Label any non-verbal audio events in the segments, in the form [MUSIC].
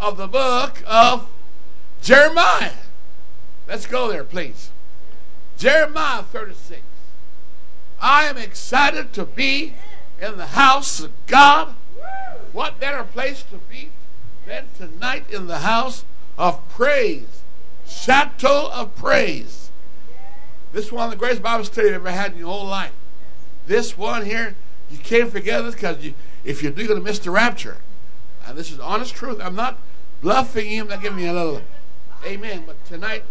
of the book of Jeremiah. Let's go there, please. Jeremiah 36. I am excited to be in the house of God. What better place to be than tonight in the house of praise? Chateau of praise. This is one of the greatest Bible studies you've ever had in your whole life. This one here, you can't forget this because you, if you do, you're going to miss the rapture. And this is honest truth. I'm not bluffing him, I'm not giving you a little amen. But tonight,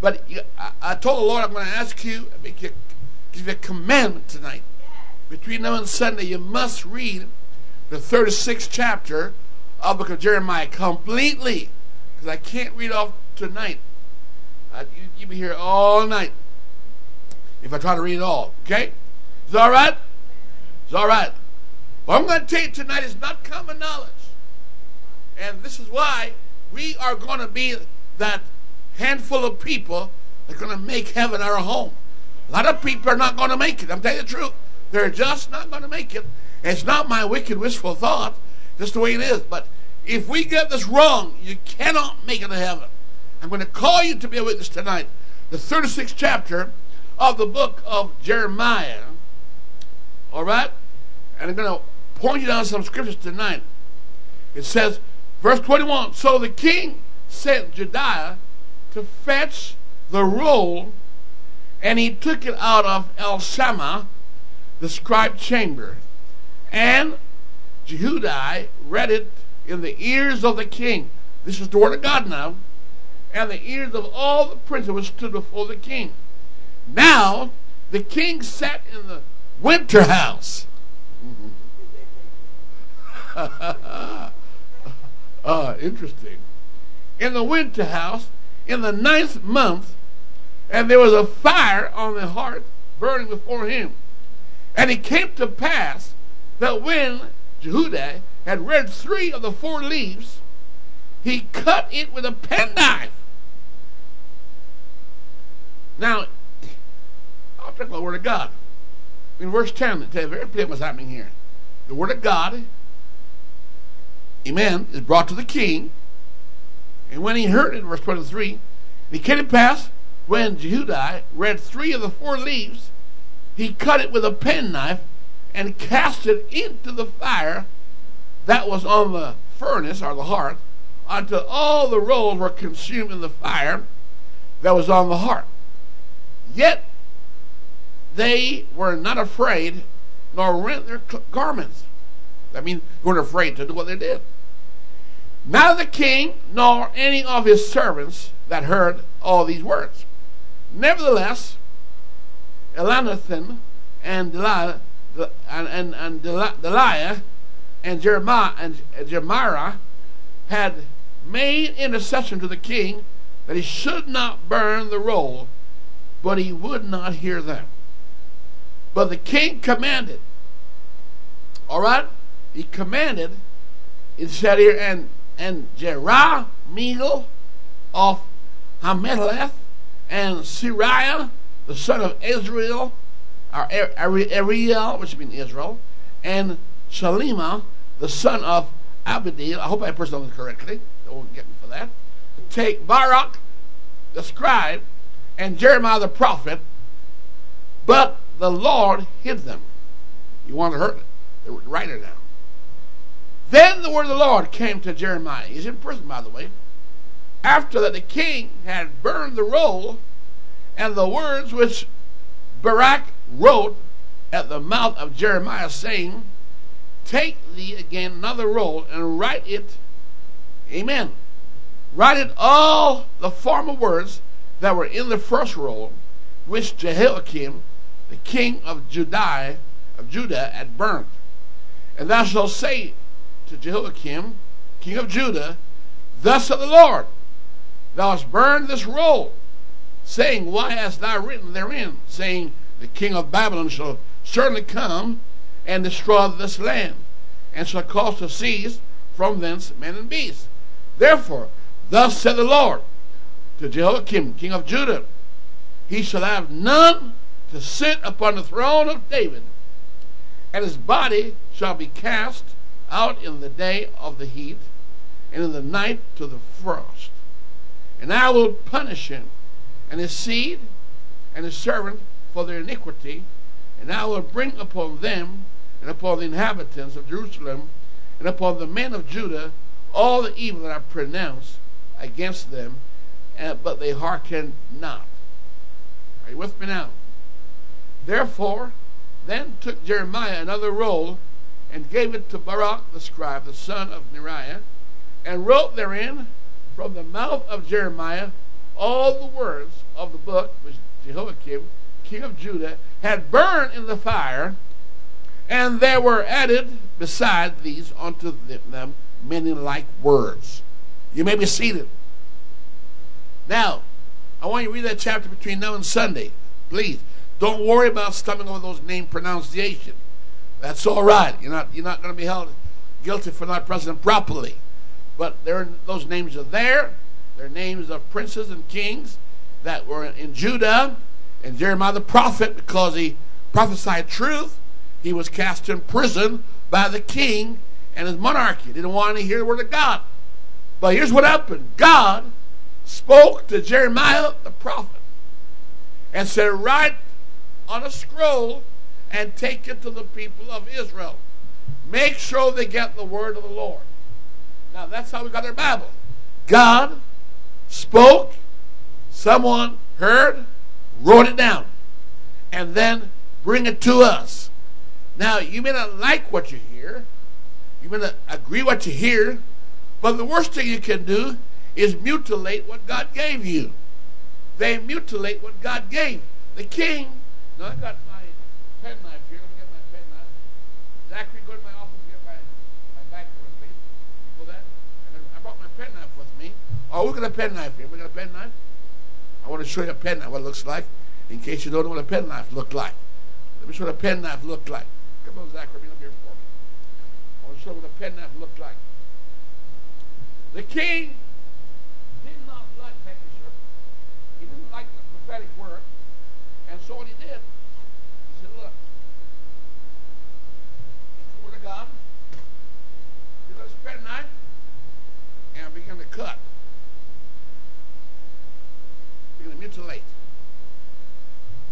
but you, I, I, told the Lord I'm going to ask you, make you, give you a commandment tonight. Between now and Sunday, you must read the 36th chapter of the book of Jeremiah completely. Because I can't read off tonight. You, you'll be here all night if I try to read it all. Okay? Is that all right? It's all right. What I'm going to tell you tonight is not common knowledge. And this is why we are going to be that handful of people that are going to make heaven our home. A lot of people are not going to make it. I'm telling you the truth. They're just not going to make it. It's not my wicked, wishful thought. Just the way it is. But if we get this wrong, you cannot make it to heaven. I'm going to call you to be a witness tonight. The 36th chapter of the book of Jeremiah. All right? And I'm going to point you down some scriptures tonight. It says, verse 21 So the king sent Jediah to fetch the roll, and he took it out of Elishama, the scribe chamber. And Jehudi read it in the ears of the king. This is the word of God now. And the ears of all the princes stood before the king. Now the king sat in the winter house. [LAUGHS] uh, interesting. In the winter house in the ninth month, and there was a fire on the hearth burning before him. And it came to pass that when Jehudi had read three of the four leaves, he cut it with a penknife. Now, I'll take the Word of God. In verse 10, it tells very clearly what's happening here. The Word of God, amen, is brought to the king. And when he heard it, verse 23, it came to pass when Jehudi read three of the four leaves, he cut it with a penknife and cast it into the fire that was on the furnace or the hearth until all the rolls were consumed in the fire that was on the hearth. Yet they were not afraid nor rent their garments. I mean, weren't afraid to do what they did. Neither the king nor any of his servants that heard all these words. Nevertheless, Elanathan and Delilah and, and, and Deliah and Jeremiah and Jeremiah had made intercession to the king that he should not burn the roll, but he would not hear them. But the king commanded. All right? He commanded, it said here, and and Jerahmeel of Hamelech and Siriah, the son of Israel, or Ariel, which means Israel, and Shalima, the son of Abedil. I hope I pronounced it correctly. Don't get me for that. Take Barak, the scribe, and Jeremiah the prophet, but the Lord hid them. You want to hurt the writer now. Then the word of the Lord came to Jeremiah. He's in prison, by the way. After that, the king had burned the roll and the words which Baruch wrote at the mouth of Jeremiah, saying, Take thee again another roll and write it. Amen. Write it all the former words that were in the first roll, which Jehoiakim, the king of Judah, of Judah, had burnt. And thou shalt say to Jehoiakim, king of Judah, Thus saith the Lord, Thou hast burned this roll, saying, Why hast thou written therein, saying, The king of Babylon shall certainly come and destroy this land, and shall cause to cease from thence men and beasts. Therefore, thus saith the Lord to Jehoiakim, king of Judah, He shall have none to sit upon the throne of David, and his body shall be cast out in the day of the heat, and in the night to the frost. And I will punish him and his seed and his servant for their iniquity, and I will bring upon them and upon the inhabitants of Jerusalem and upon the men of Judah all the evil that I pronounce against them, eh, but they hearken not. Are you with me now? Therefore, then took Jeremiah another roll and gave it to Baruch the scribe, the son of Neriah, and wrote therein from the mouth of Jeremiah all the words of the book which Jehoiakim, king of Judah, had burned in the fire, and there were added beside these unto them many like words. You may be seated. Now, I want you to read that chapter between now and Sunday. Please. Don't worry about stumbling over those name pronunciation. That's all right. You're not you're not going to be held guilty for not them properly. But those names are there. They're names of princes and kings that were in Judah and Jeremiah the prophet because he prophesied truth. He was cast in prison by the king and his monarchy. He didn't want to hear the word of God. But here's what happened God spoke to Jeremiah the prophet and said, Write on a scroll and take it to the people of Israel. Make sure they get the word of the Lord. Now that's how we got our Bible. God spoke, someone heard, wrote it down, and then bring it to us. Now you may not like what you hear, you may not agree what you hear, but the worst thing you can do is mutilate what God gave you. They mutilate what God gave. The king no, I got pen knife here. Let me get my pen knife. Zachary, go to my office and get my, my bag for me, please. Pull that. I brought my pen knife with me. Oh, we got a pen knife here. We got a pen knife. I want to show you a pen knife, what it looks like, in case you don't know what a pen knife looked like. Let me show you what a pen knife looked like. Come on, Zachary, bring up here for me. I want to show you what a pen knife looked like. The king did not like Peckisher. He didn't like the prophetic word. And so what he did, he said, look, it's the word of God. You're going to spread a knife cut. Begin to mutilate.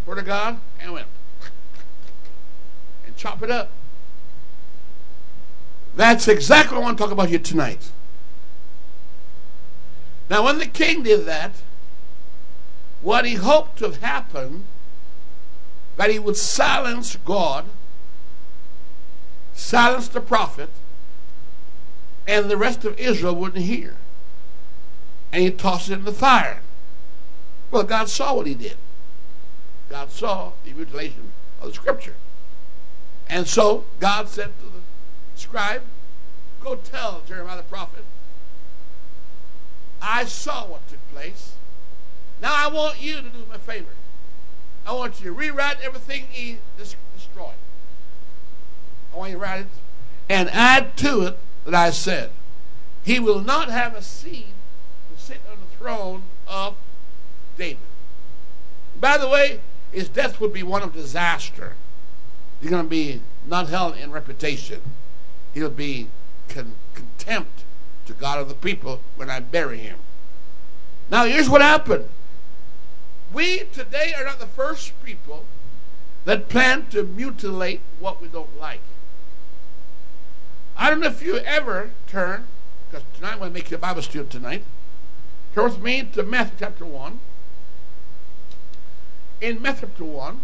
Word of God, and went. And chop it up. That's exactly what I want to talk about here tonight. Now, when the king did that, what he hoped to have happened that he would silence God, silence the prophet, and the rest of Israel wouldn't hear. And he tossed it in the fire. Well, God saw what he did. God saw the mutilation of the scripture. And so God said to the scribe, Go tell Jeremiah the prophet, I saw what took place. Now I want you to do me a favor. I want you to rewrite everything he destroyed. I want you to write it and add to it that I said. He will not have a seed to sit on the throne of David. By the way, his death would be one of disaster. He's going to be not held in reputation. He'll be con- contempt to God of the people when I bury him. Now, here's what happened. We today are not the first people that plan to mutilate what we don't like. I don't know if you ever turn, because tonight I'm going to make you a Bible student tonight. Turn with me to Matthew chapter 1. In Matthew chapter 1,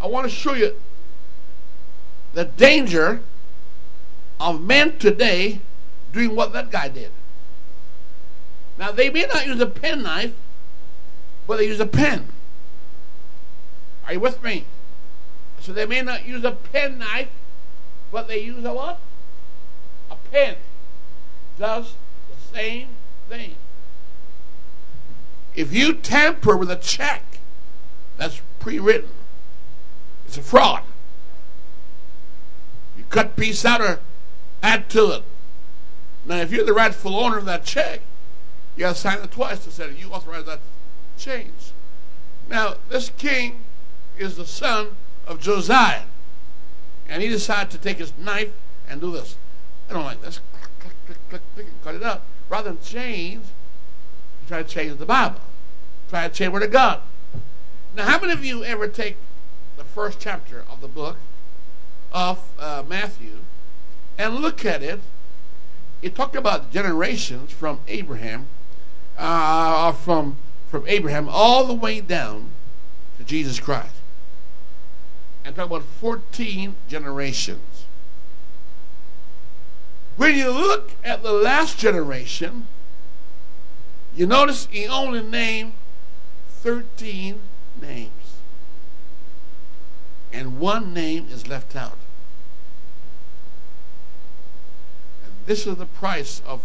I want to show you the danger of men today doing what that guy did. Now, they may not use a penknife but they use a pen. Are you with me? So they may not use a pen knife, but they use a what? A pen. Does the same thing. If you tamper with a check that's pre-written, it's a fraud. You cut piece out or add to it. Now, if you're the rightful owner of that check, you got to sign it twice to say you authorize that change. Now, this king is the son of Josiah. And he decided to take his knife and do this. I don't like this. click, click, click, click, and cut it up. Rather than change, you try to change the Bible. Try to change the Word of God. Now, how many of you ever take the first chapter of the book of uh, Matthew and look at it? It talked about generations from Abraham, uh, from from Abraham all the way down to Jesus Christ, and talk about 14 generations. When you look at the last generation, you notice he only named 13 names. And one name is left out. And this is the price of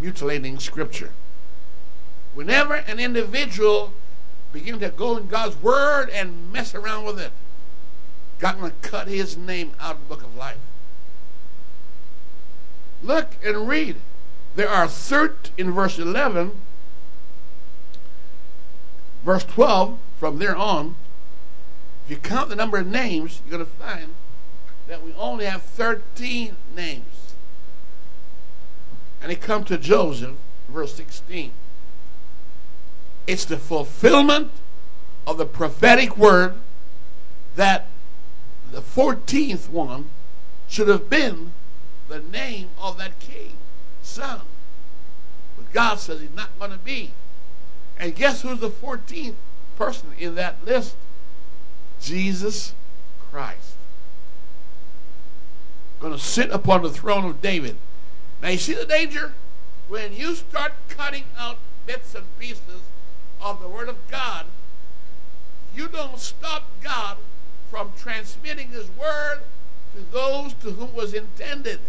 mutilating Scripture. Whenever an individual begins to go in God's Word and mess around with it, God going to cut his name out of the book of life. Look and read. There are 13 in verse 11, verse 12, from there on. If you count the number of names, you're going to find that we only have 13 names. And they come to Joseph, verse 16. It's the fulfillment of the prophetic word that the 14th one should have been the name of that king, son. But God says he's not going to be. And guess who's the 14th person in that list? Jesus Christ. Going to sit upon the throne of David. Now you see the danger? When you start cutting out bits and pieces of the Word of God, you don't stop God from transmitting His Word to those to whom it was intended.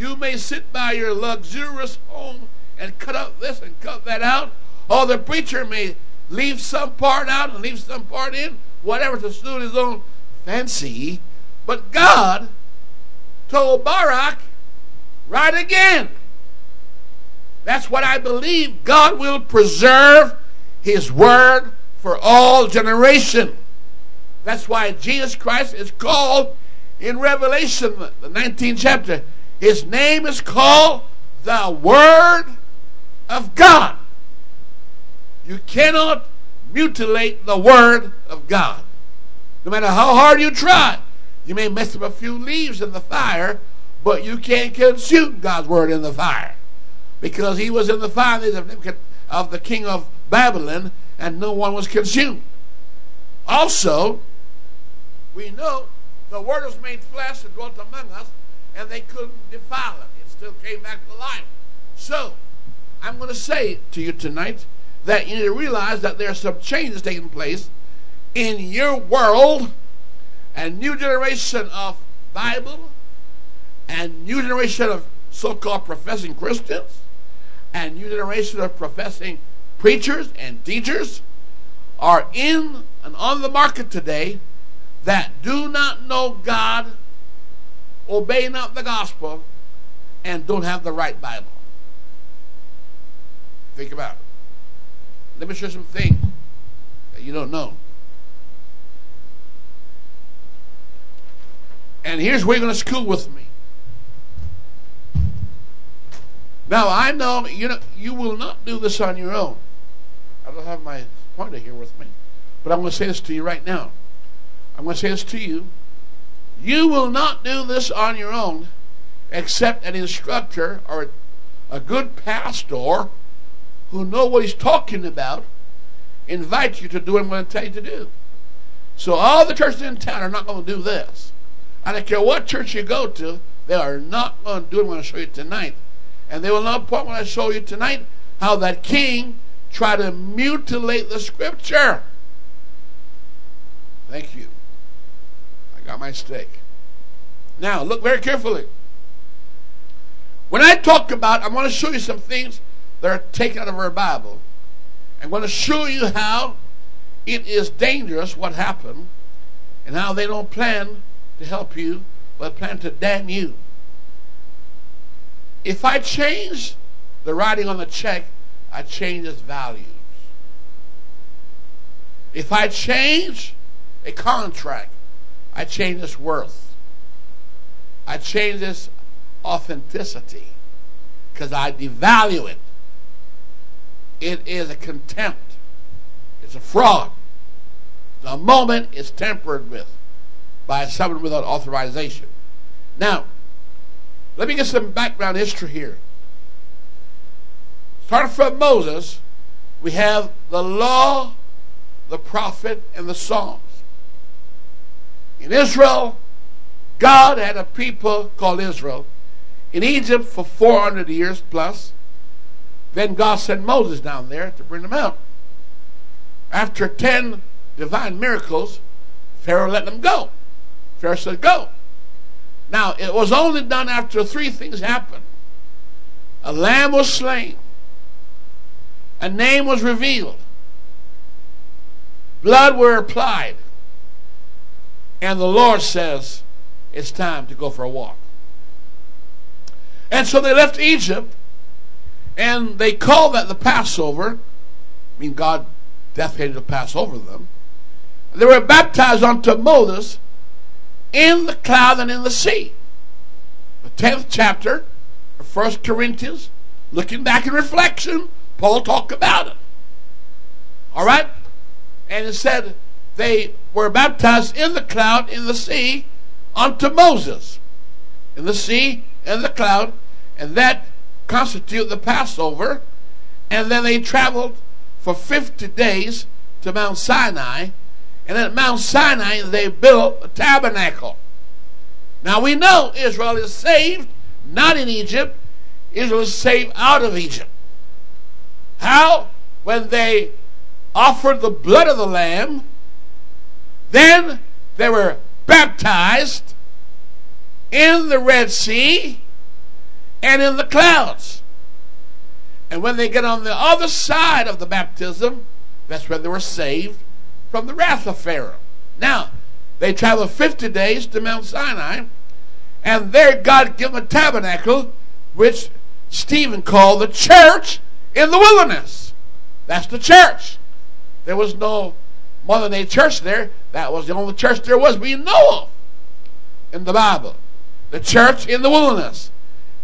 You may sit by your luxurious home and cut out this and cut that out, or the preacher may leave some part out and leave some part in, whatever to suit his own fancy. But God told Barak, right again. That's what I believe. God will preserve his word for all generation. That's why Jesus Christ is called in Revelation, the 19th chapter. His name is called the Word of God. You cannot mutilate the Word of God. No matter how hard you try, you may mess up a few leaves in the fire, but you can't consume God's Word in the fire. Because he was in the fire of the king of Babylon, and no one was consumed. Also, we know the Word was made flesh and dwelt among us, and they couldn't defile it. It still came back to life. So, I'm going to say to you tonight that you need to realize that there are some changes taking place in your world, and new generation of Bible, and new generation of so-called professing Christians, and new generation of professing preachers and teachers are in and on the market today that do not know God, obey not the gospel, and don't have the right Bible. Think about it. Let me show you some things that you don't know. And here's where you're going to school with me. Now I know you know you will not do this on your own. I don't have my pointer here with me, but I'm going to say this to you right now. I'm going to say this to you. You will not do this on your own, except an instructor or a good pastor who know what he's talking about invite you to do what I'm going to tell you to do. So all the churches in town are not going to do this. I don't care what church you go to, they are not going to do what I'm going to show you tonight. And they will not point when I show you tonight how that king tried to mutilate the scripture. Thank you. Got my steak. Now, look very carefully. When I talk about, I want to show you some things that are taken out of our Bible. I'm going to show you how it is dangerous what happened and how they don't plan to help you, but plan to damn you. If I change the writing on the check, I change its values. If I change a contract, I change its worth. I change its authenticity because I devalue it. It is a contempt. It's a fraud. The moment is tempered with by someone without authorization. Now, let me get some background history here. Starting from Moses, we have the law, the prophet, and the Psalms. In Israel, God had a people called Israel in Egypt for 400 years plus. Then God sent Moses down there to bring them out. After 10 divine miracles, Pharaoh let them go. Pharaoh said, Go. Now, it was only done after three things happened a lamb was slain, a name was revealed, blood were applied, and the Lord says, It's time to go for a walk. And so they left Egypt, and they called that the Passover. I mean, God death hated to pass over them. They were baptized unto Moses in the cloud and in the sea. The 10th chapter of First Corinthians, looking back in reflection, Paul talked about it. All right? And it said they were baptized in the cloud, in the sea, unto Moses. In the sea, in the cloud, and that constituted the Passover. And then they traveled for 50 days to Mount Sinai and at Mount Sinai, they built a tabernacle. Now we know Israel is saved, not in Egypt. Israel is saved out of Egypt. How? When they offered the blood of the Lamb, then they were baptized in the Red Sea and in the clouds. And when they get on the other side of the baptism, that's when they were saved from the wrath of Pharaoh. Now, they traveled 50 days to Mount Sinai, and there God gave them a tabernacle, which Stephen called the church in the wilderness. That's the church. There was no modern day church there. That was the only church there was we know of in the Bible. The church in the wilderness.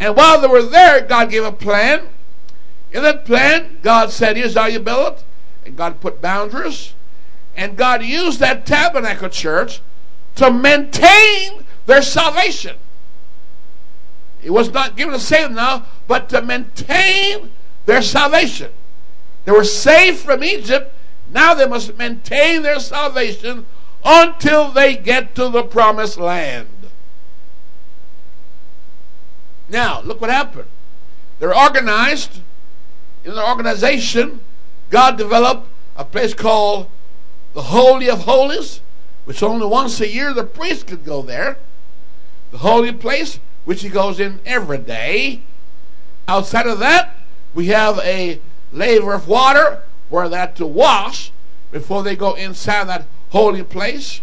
And while they were there, God gave a plan. In that plan, God said, Here's how you build it. And God put boundaries. And God used that tabernacle church to maintain their salvation. It was not given to save them now, but to maintain their salvation. They were saved from Egypt. Now they must maintain their salvation until they get to the promised land. Now, look what happened. They're organized. In the organization, God developed a place called the Holy of Holies, which only once a year the priest could go there. The holy place, which he goes in every day. Outside of that, we have a laver of water where they had to wash before they go inside that holy place.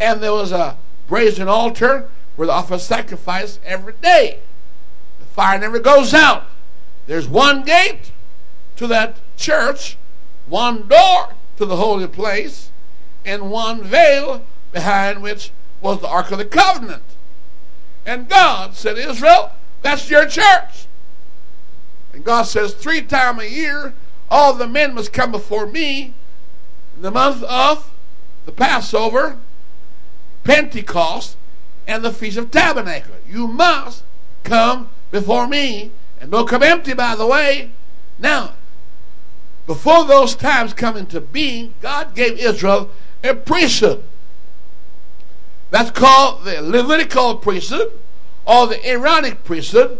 And there was a brazen altar where they offer sacrifice every day. The fire never goes out. There's one gate to that church, one door to the holy place, and one veil behind which was the Ark of the Covenant. And God said, Israel, that's your church. And God says, three times a year, all the men must come before me in the month of the Passover, Pentecost, and the Feast of Tabernacle. You must come before me. And don't come empty, by the way. Now, before those times come into being, God gave Israel a priesthood. That's called the Levitical priesthood or the Aaronic priesthood,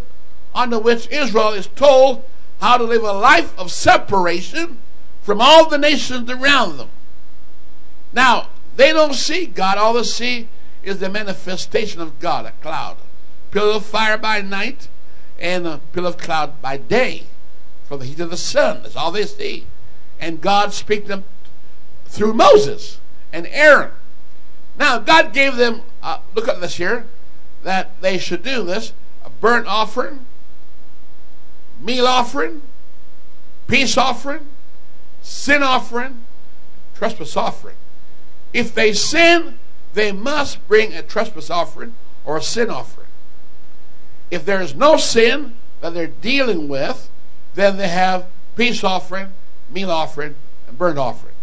under which Israel is told how to live a life of separation from all the nations around them. Now, they don't see God. All they see is the manifestation of God, a cloud. Pillar of fire by night and a pillar of cloud by day from the heat of the sun. That's all they see. And God speaks them through Moses and Aaron. Now, God gave them, uh, look at this here, that they should do this a burnt offering, meal offering, peace offering, sin offering, trespass offering. If they sin, they must bring a trespass offering or a sin offering. If there is no sin that they're dealing with, then they have peace offering, meal offering, and burnt offering.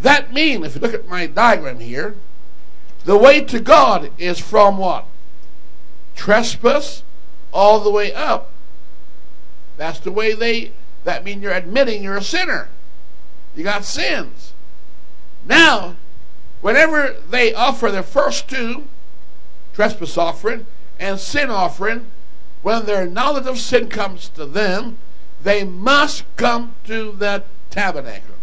That means, if you look at my diagram here, the way to God is from what? Trespass all the way up. That's the way they, that means you're admitting you're a sinner. You got sins. Now, whenever they offer their first two, trespass offering and sin offering, when their knowledge of sin comes to them, they must come to the tabernacle.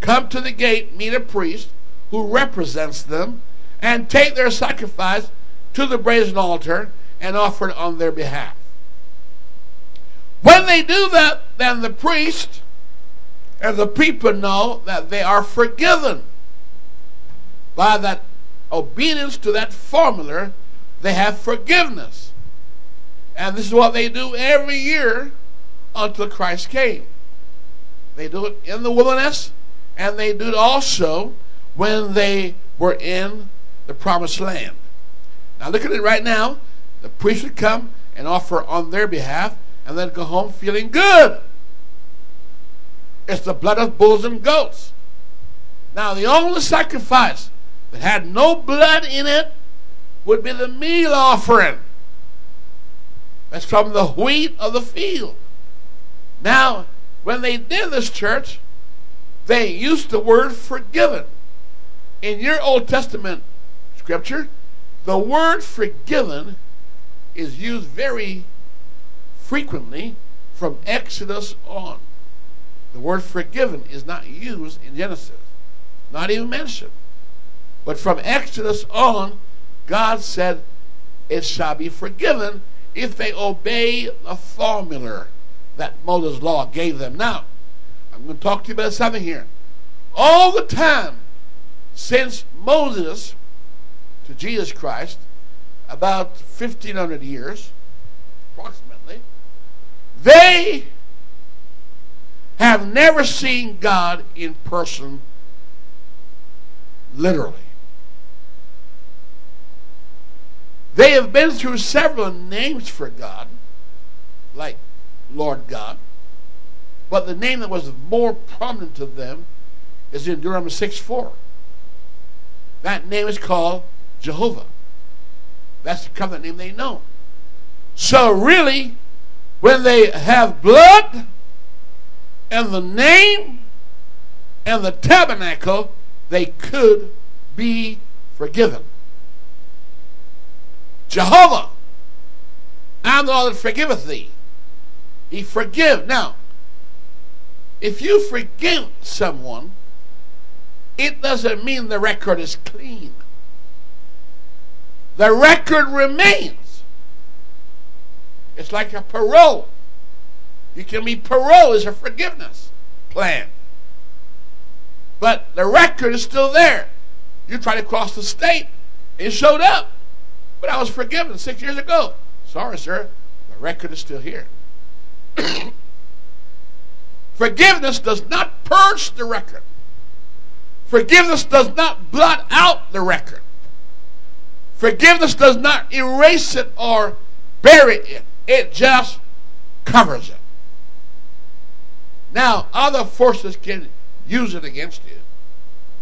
Come to the gate, meet a priest who represents them, and take their sacrifice to the brazen altar and offer it on their behalf. When they do that, then the priest and the people know that they are forgiven. By that obedience to that formula, they have forgiveness. And this is what they do every year until Christ came. They do it in the wilderness, and they do it also when they were in the promised land. Now look at it right now. The priest would come and offer on their behalf, and then go home feeling good. It's the blood of bulls and goats. Now, the only sacrifice that had no blood in it would be the meal offering. That's from the wheat of the field. Now, when they did this church, they used the word forgiven. In your Old Testament scripture, the word forgiven is used very frequently from Exodus on. The word forgiven is not used in Genesis, not even mentioned. But from Exodus on, God said, It shall be forgiven if they obey the formula that Moses' law gave them. Now, I'm going to talk to you about something here. All the time since Moses to Jesus Christ, about 1500 years, approximately, they have never seen God in person literally. They have been through several names for God, like Lord God, but the name that was more prominent to them is in Deuteronomy 6 4. That name is called Jehovah. That's the covenant name they know. So, really, when they have blood and the name and the tabernacle, they could be forgiven. Jehovah, I'm the Lord that forgiveth thee. He forgive. Now, if you forgive someone, it doesn't mean the record is clean. The record remains. It's like a parole. You can be parole is a forgiveness plan. But the record is still there. You tried to cross the state, it showed up. But I was forgiven six years ago. Sorry, sir. The record is still here. [COUGHS] Forgiveness does not purge the record. Forgiveness does not blot out the record. Forgiveness does not erase it or bury it. It just covers it. Now, other forces can use it against you,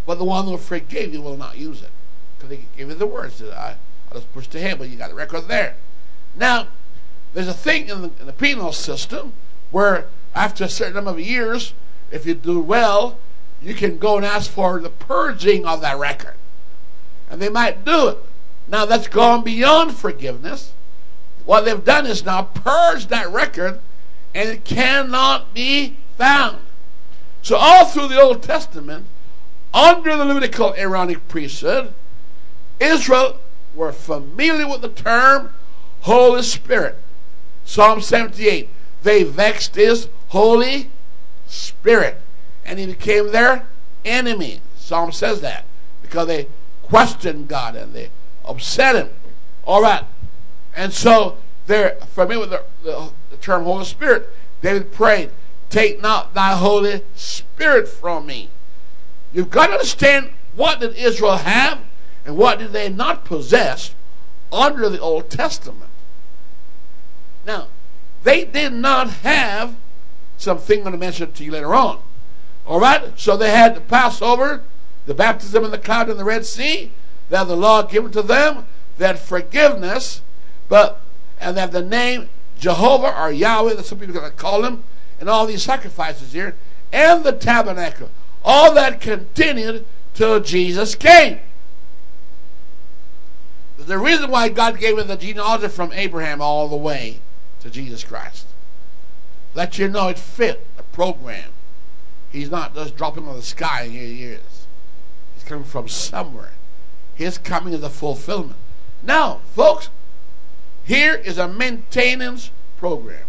but the one who forgave you will not use it. Because they gave you the words I, I just pushed ahead, but you got a record there. Now, there's a thing in the, in the penal system where after a certain number of years, if you do well, you can go and ask for the purging of that record. And they might do it. Now that's gone beyond forgiveness. What they've done is now purge that record and it cannot be found. So all through the Old Testament, under the Levitical Aaronic priesthood, Israel were familiar with the term Holy Spirit. Psalm 78. They vexed his Holy Spirit. And he became their enemy. Psalm says that. Because they questioned God and they upset him. All right. And so they're familiar with the, the, the term Holy Spirit. David prayed, Take not thy Holy Spirit from me. You've got to understand what did Israel have and what did they not possess under the Old Testament. Now, they did not have something I'm going to mention to you later on. All right? So they had the Passover, the baptism in the cloud in the Red Sea. They had the law given to them. Had forgiveness, but and have the name Jehovah or Yahweh, that's some people are going to call him, and all these sacrifices here, and the tabernacle. All that continued till Jesus came. The reason why God gave it the genealogy from Abraham all the way to Jesus Christ. Let you know it fit the program. He's not just dropping on the sky and here he is. He's coming from somewhere. His coming is a fulfillment. Now, folks, here is a maintenance program.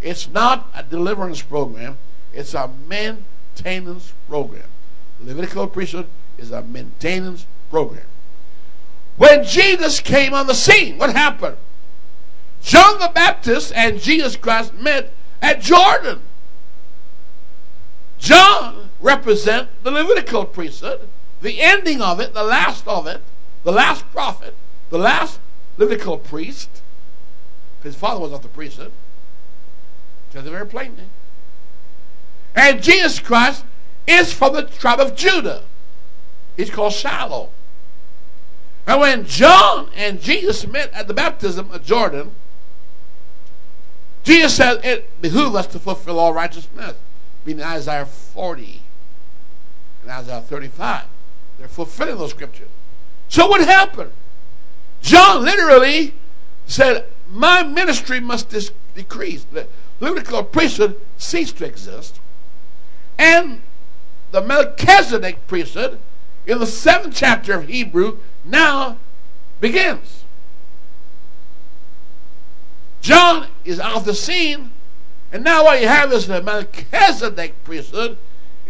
It's not a deliverance program. It's a maintenance program. Levitical priesthood is a maintenance program. When Jesus came on the scene, what happened? John the Baptist and Jesus Christ met at Jordan. John represent the Levitical priesthood, the ending of it, the last of it, the last prophet, the last Levitical priest. His father was not the priesthood. Tells it very plainly. Eh? And Jesus Christ is from the tribe of Judah. He's called Shiloh. And when John and Jesus met at the baptism of Jordan, Jesus said it behooves us to fulfill all righteousness. Meaning Isaiah 40 and Isaiah 35. They're fulfilling those scriptures. So what happened? John literally said, My ministry must decrease. The Levitical priesthood ceased to exist. And the Melchizedek priesthood in the seventh chapter of Hebrew now begins. John is off the scene, and now what you have is the Melchizedek priesthood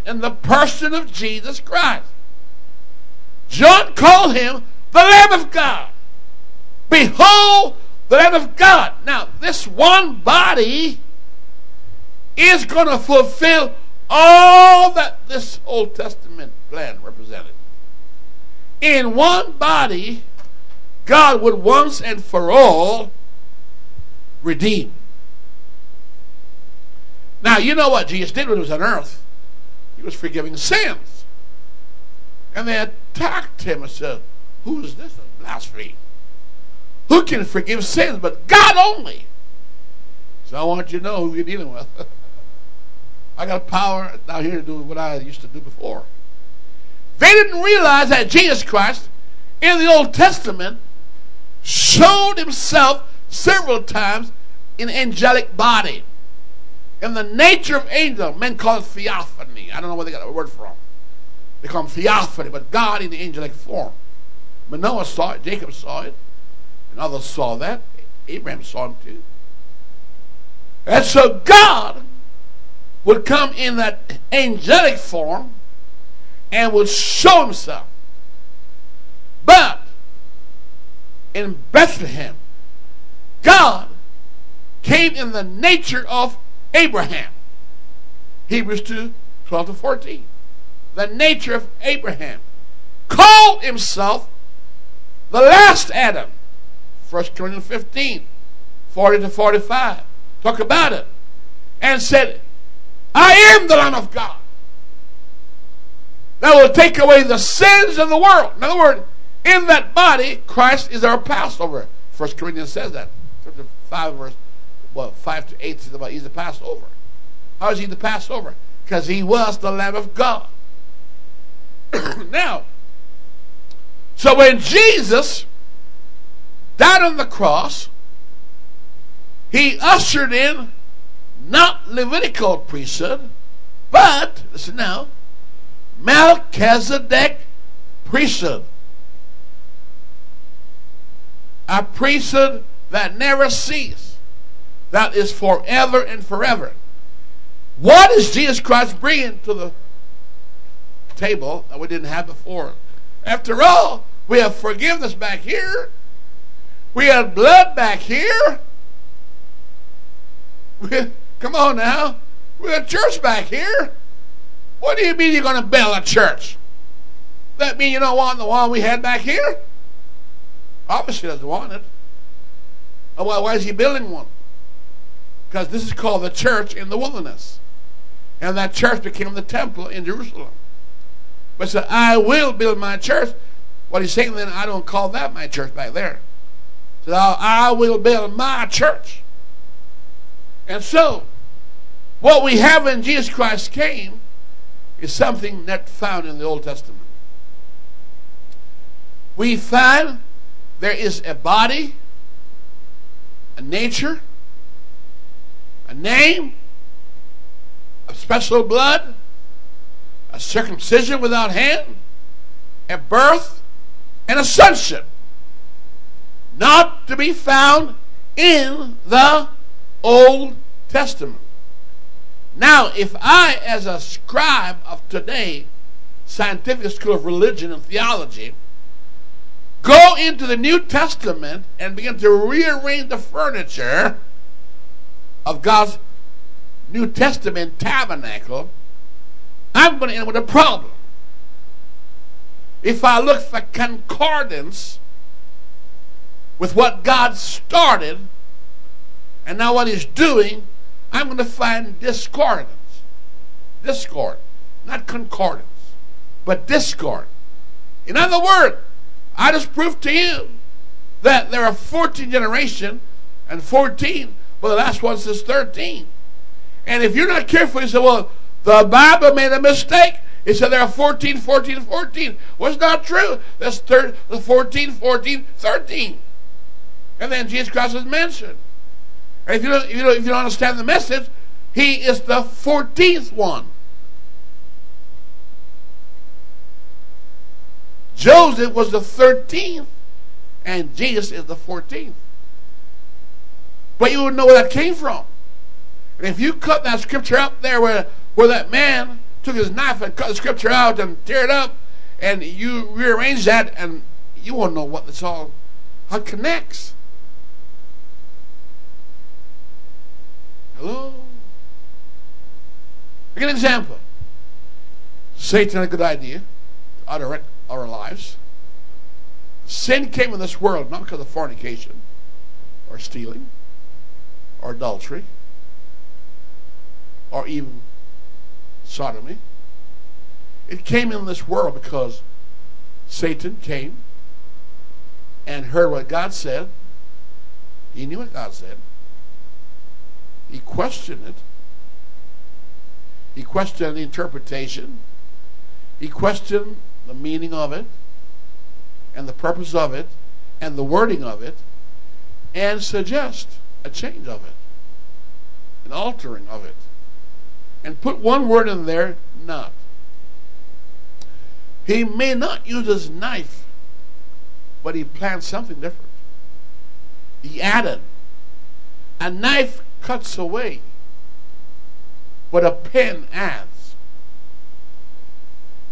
in the person of Jesus Christ. John called him the Lamb of God. Behold the Lamb of God. Now, this one body is going to fulfill all that this Old Testament plan represented. In one body, God would once and for all redeem. Now, you know what Jesus did when he was on earth? He was forgiving sins. And they attacked him and said, Who is this that? Who can forgive sins but God only? So I want you to know who you're dealing with. [LAUGHS] I got power down here to do what I used to do before. They didn't realize that Jesus Christ in the Old Testament showed himself several times in angelic body. In the nature of angel, men call it theophany. I don't know where they got the word from. They call him theophany, but God in the angelic form. Manoah saw it, Jacob saw it, and others saw that. Abraham saw him too. And so God would come in that angelic form and would show himself. But in Bethlehem, God came in the nature of Abraham. Hebrews 2 12 to 14. The nature of Abraham. Called himself the last Adam. 1 Corinthians 15 40 to 45. Talk about it. And said, I am the Lamb of God that will take away the sins of the world. In other words, in that body, Christ is our Passover. First Corinthians says that. Chapter 5, verse well, 5 to 8 says about he's the Passover. How is he the Passover? Because he was the Lamb of God. [COUGHS] now, so when Jesus died on the cross, he ushered in not Levitical priesthood, but, listen now, Melchizedek priesthood. A priesthood that never ceases, that is forever and forever. What is Jesus Christ bringing to the table that we didn't have before? After all, we have forgiveness back here. We have blood back here. We, come on now. We have church back here. What do you mean you're going to build a church? That mean you don't want the one we had back here? Obviously doesn't want it. Why, why is he building one? Because this is called the church in the wilderness. And that church became the temple in Jerusalem. But said, I will build my church. What he's saying then, I don't call that my church back there. So I will build my church. And so, what we have when Jesus Christ came is something not found in the Old Testament. We find there is a body, a nature, a name, a special blood, a circumcision without hand, a birth, and a sonship. Not to be found in the Old Testament. Now, if I, as a scribe of today, scientific school of religion and theology, go into the New Testament and begin to rearrange the furniture of God's New Testament tabernacle, I'm going to end with a problem. If I look for concordance with what God started and now what He's doing, I'm going to find discordance. Discord. Not concordance, but discord. In other words, I just proved to you that there are 14 generations and 14, but the last one says 13. And if you're not careful, you say, well, the Bible made a mistake. It said there are 14, 14, 14. Well, it's not true. That's thir- 14, 14, 13. And then Jesus Christ is mentioned. And if you, don't, if, you don't, if you don't understand the message, he is the 14th one. Joseph was the 13th, and Jesus is the 14th. But you would know where that came from. And if you cut that scripture up there where, where that man took his knife and cut the scripture out and tear it up, and you rearrange that, and you won't know what this all, how it connects. Hello? Give an example. Satan had a good idea to utter it our lives. Sin came in this world not because of fornication or stealing or adultery or even sodomy. It came in this world because Satan came and heard what God said. He knew what God said. He questioned it. He questioned the interpretation. He questioned the meaning of it and the purpose of it and the wording of it and suggest a change of it, an altering of it. And put one word in there, not. He may not use his knife, but he planned something different. He added. A knife cuts away, but a pen adds.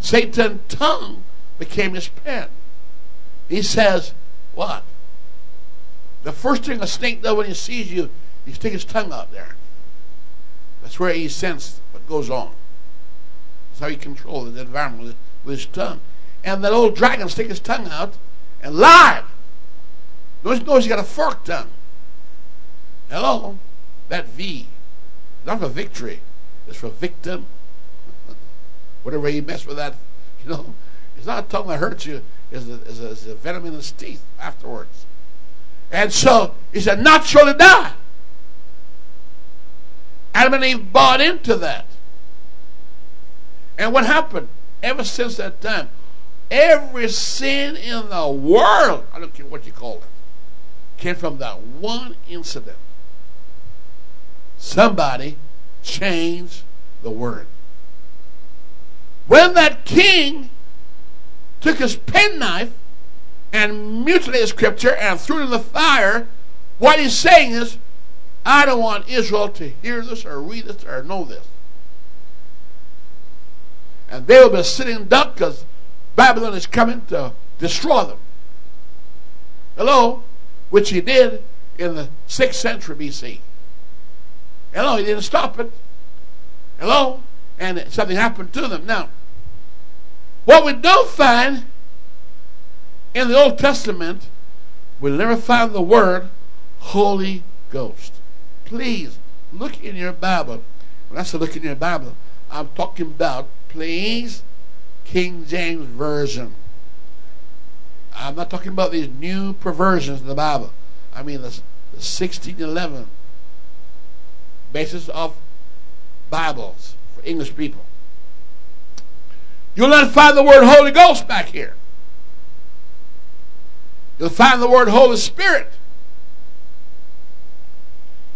Satan's tongue became his pen. He says, What? The first thing a snake does when he sees you, he sticks his tongue out there. That's where he senses what goes on. That's how he controls the environment with, with his tongue. And that old dragon stick his tongue out and lied. Notice, notice he got a forked tongue. Hello? That V. Not for victory. It's for victim whatever he messed with that, [LAUGHS] you know, it's not a tongue that hurts you, it's a, it's a, it's a venom in his teeth afterwards. And so he said, not surely die. Adam and Eve bought into that. And what happened? Ever since that time, every sin in the world, I don't care what you call it, came from that one incident. Somebody changed the word. When that king took his penknife and mutilated scripture and threw it in the fire, what he's saying is, I don't want Israel to hear this or read this or know this. And they will be sitting duck because Babylon is coming to destroy them. Hello? Which he did in the 6th century BC. Hello? He didn't stop it. Hello? And something happened to them. Now, what we don't find in the Old Testament, we'll never find the word Holy Ghost. Please look in your Bible. When I say look in your Bible, I'm talking about, please, King James Version. I'm not talking about these new perversions in the Bible. I mean the 1611 basis of Bibles for English people. You'll not find the word Holy Ghost back here. You'll find the word Holy Spirit.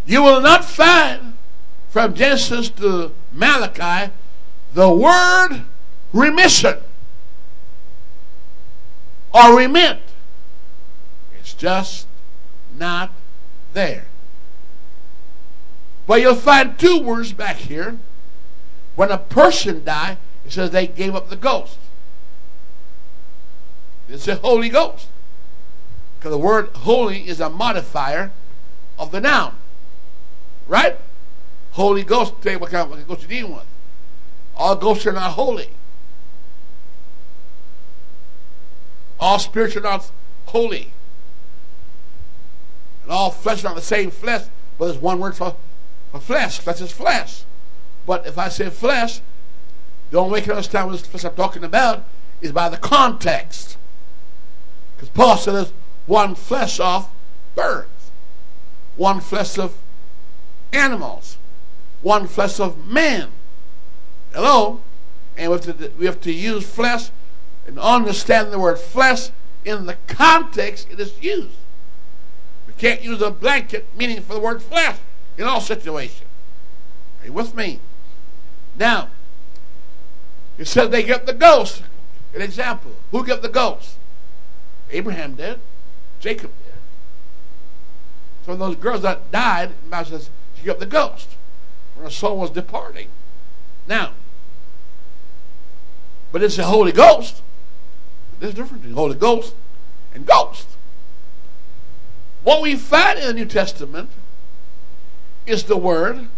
You will not find from Genesis to Malachi the word remission or remit. It's just not there. But you'll find two words back here. When a person died, it says they gave up the ghost. It's the Holy Ghost. Because the word holy is a modifier of the noun. Right? Holy Ghost, tell you what kind of ghost you're dealing with. All ghosts are not holy. All spirits are not holy. And all flesh are not the same flesh, but there's one word for, flesh. Flesh is flesh. But if I say flesh, the only way you can understand what flesh I'm talking about is by the context. Because Paul says, one flesh of birds, one flesh of animals, one flesh of man. Hello? And we have to, we have to use flesh and understand the word flesh in the context it is used. We can't use a blanket meaning for the word flesh in all situations. Are you with me? Now, it says they get the ghost. An example. Who got the ghost? Abraham did. Jacob did. So those girls that died, Bible says she got the ghost when her soul was departing. Now, but it's the Holy Ghost. There's a difference between Holy Ghost and ghost. What we find in the New Testament is the word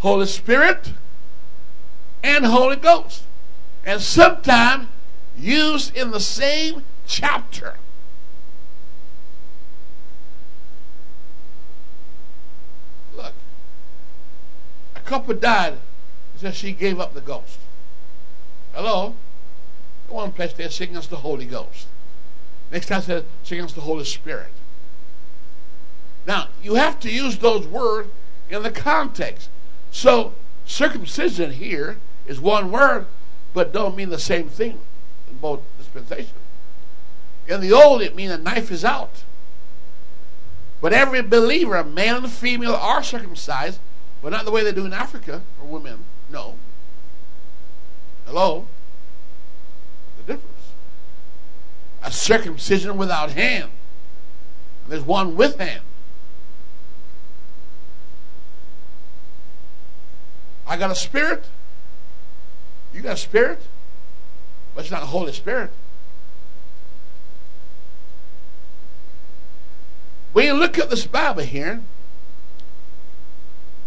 Holy Spirit and Holy Ghost. And sometimes used in the same chapter. Look, a couple died because she gave up the ghost. Hello? One place there singing the Holy Ghost. Next time singing us the Holy Spirit. Now, you have to use those words in the context. So, circumcision here is one word, but don't mean the same thing in both dispensations. In the old, it means a knife is out. But every believer, male and female, are circumcised, but not the way they do in Africa for women. No. Hello? The difference. A circumcision without hand. There's one with hand. I got a spirit. You got a spirit, but it's not a Holy Spirit. When you look at this Bible here,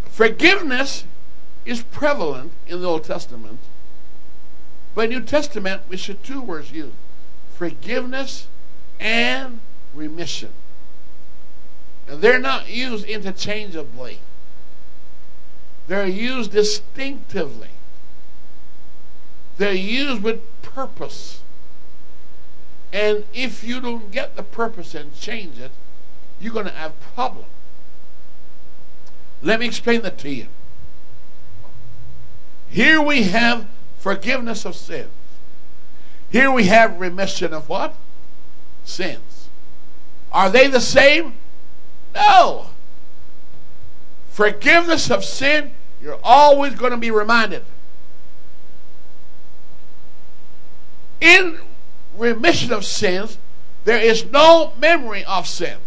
forgiveness is prevalent in the Old Testament. But in New Testament, we see two words used forgiveness and remission. And they're not used interchangeably, they're used distinctively. They're used with purpose. And if you don't get the purpose and change it, you're going to have problem. Let me explain that to you. Here we have forgiveness of sins. Here we have remission of what? Sins. Are they the same? No. Forgiveness of sin, you're always going to be reminded in remission of sins, there is no memory of sin.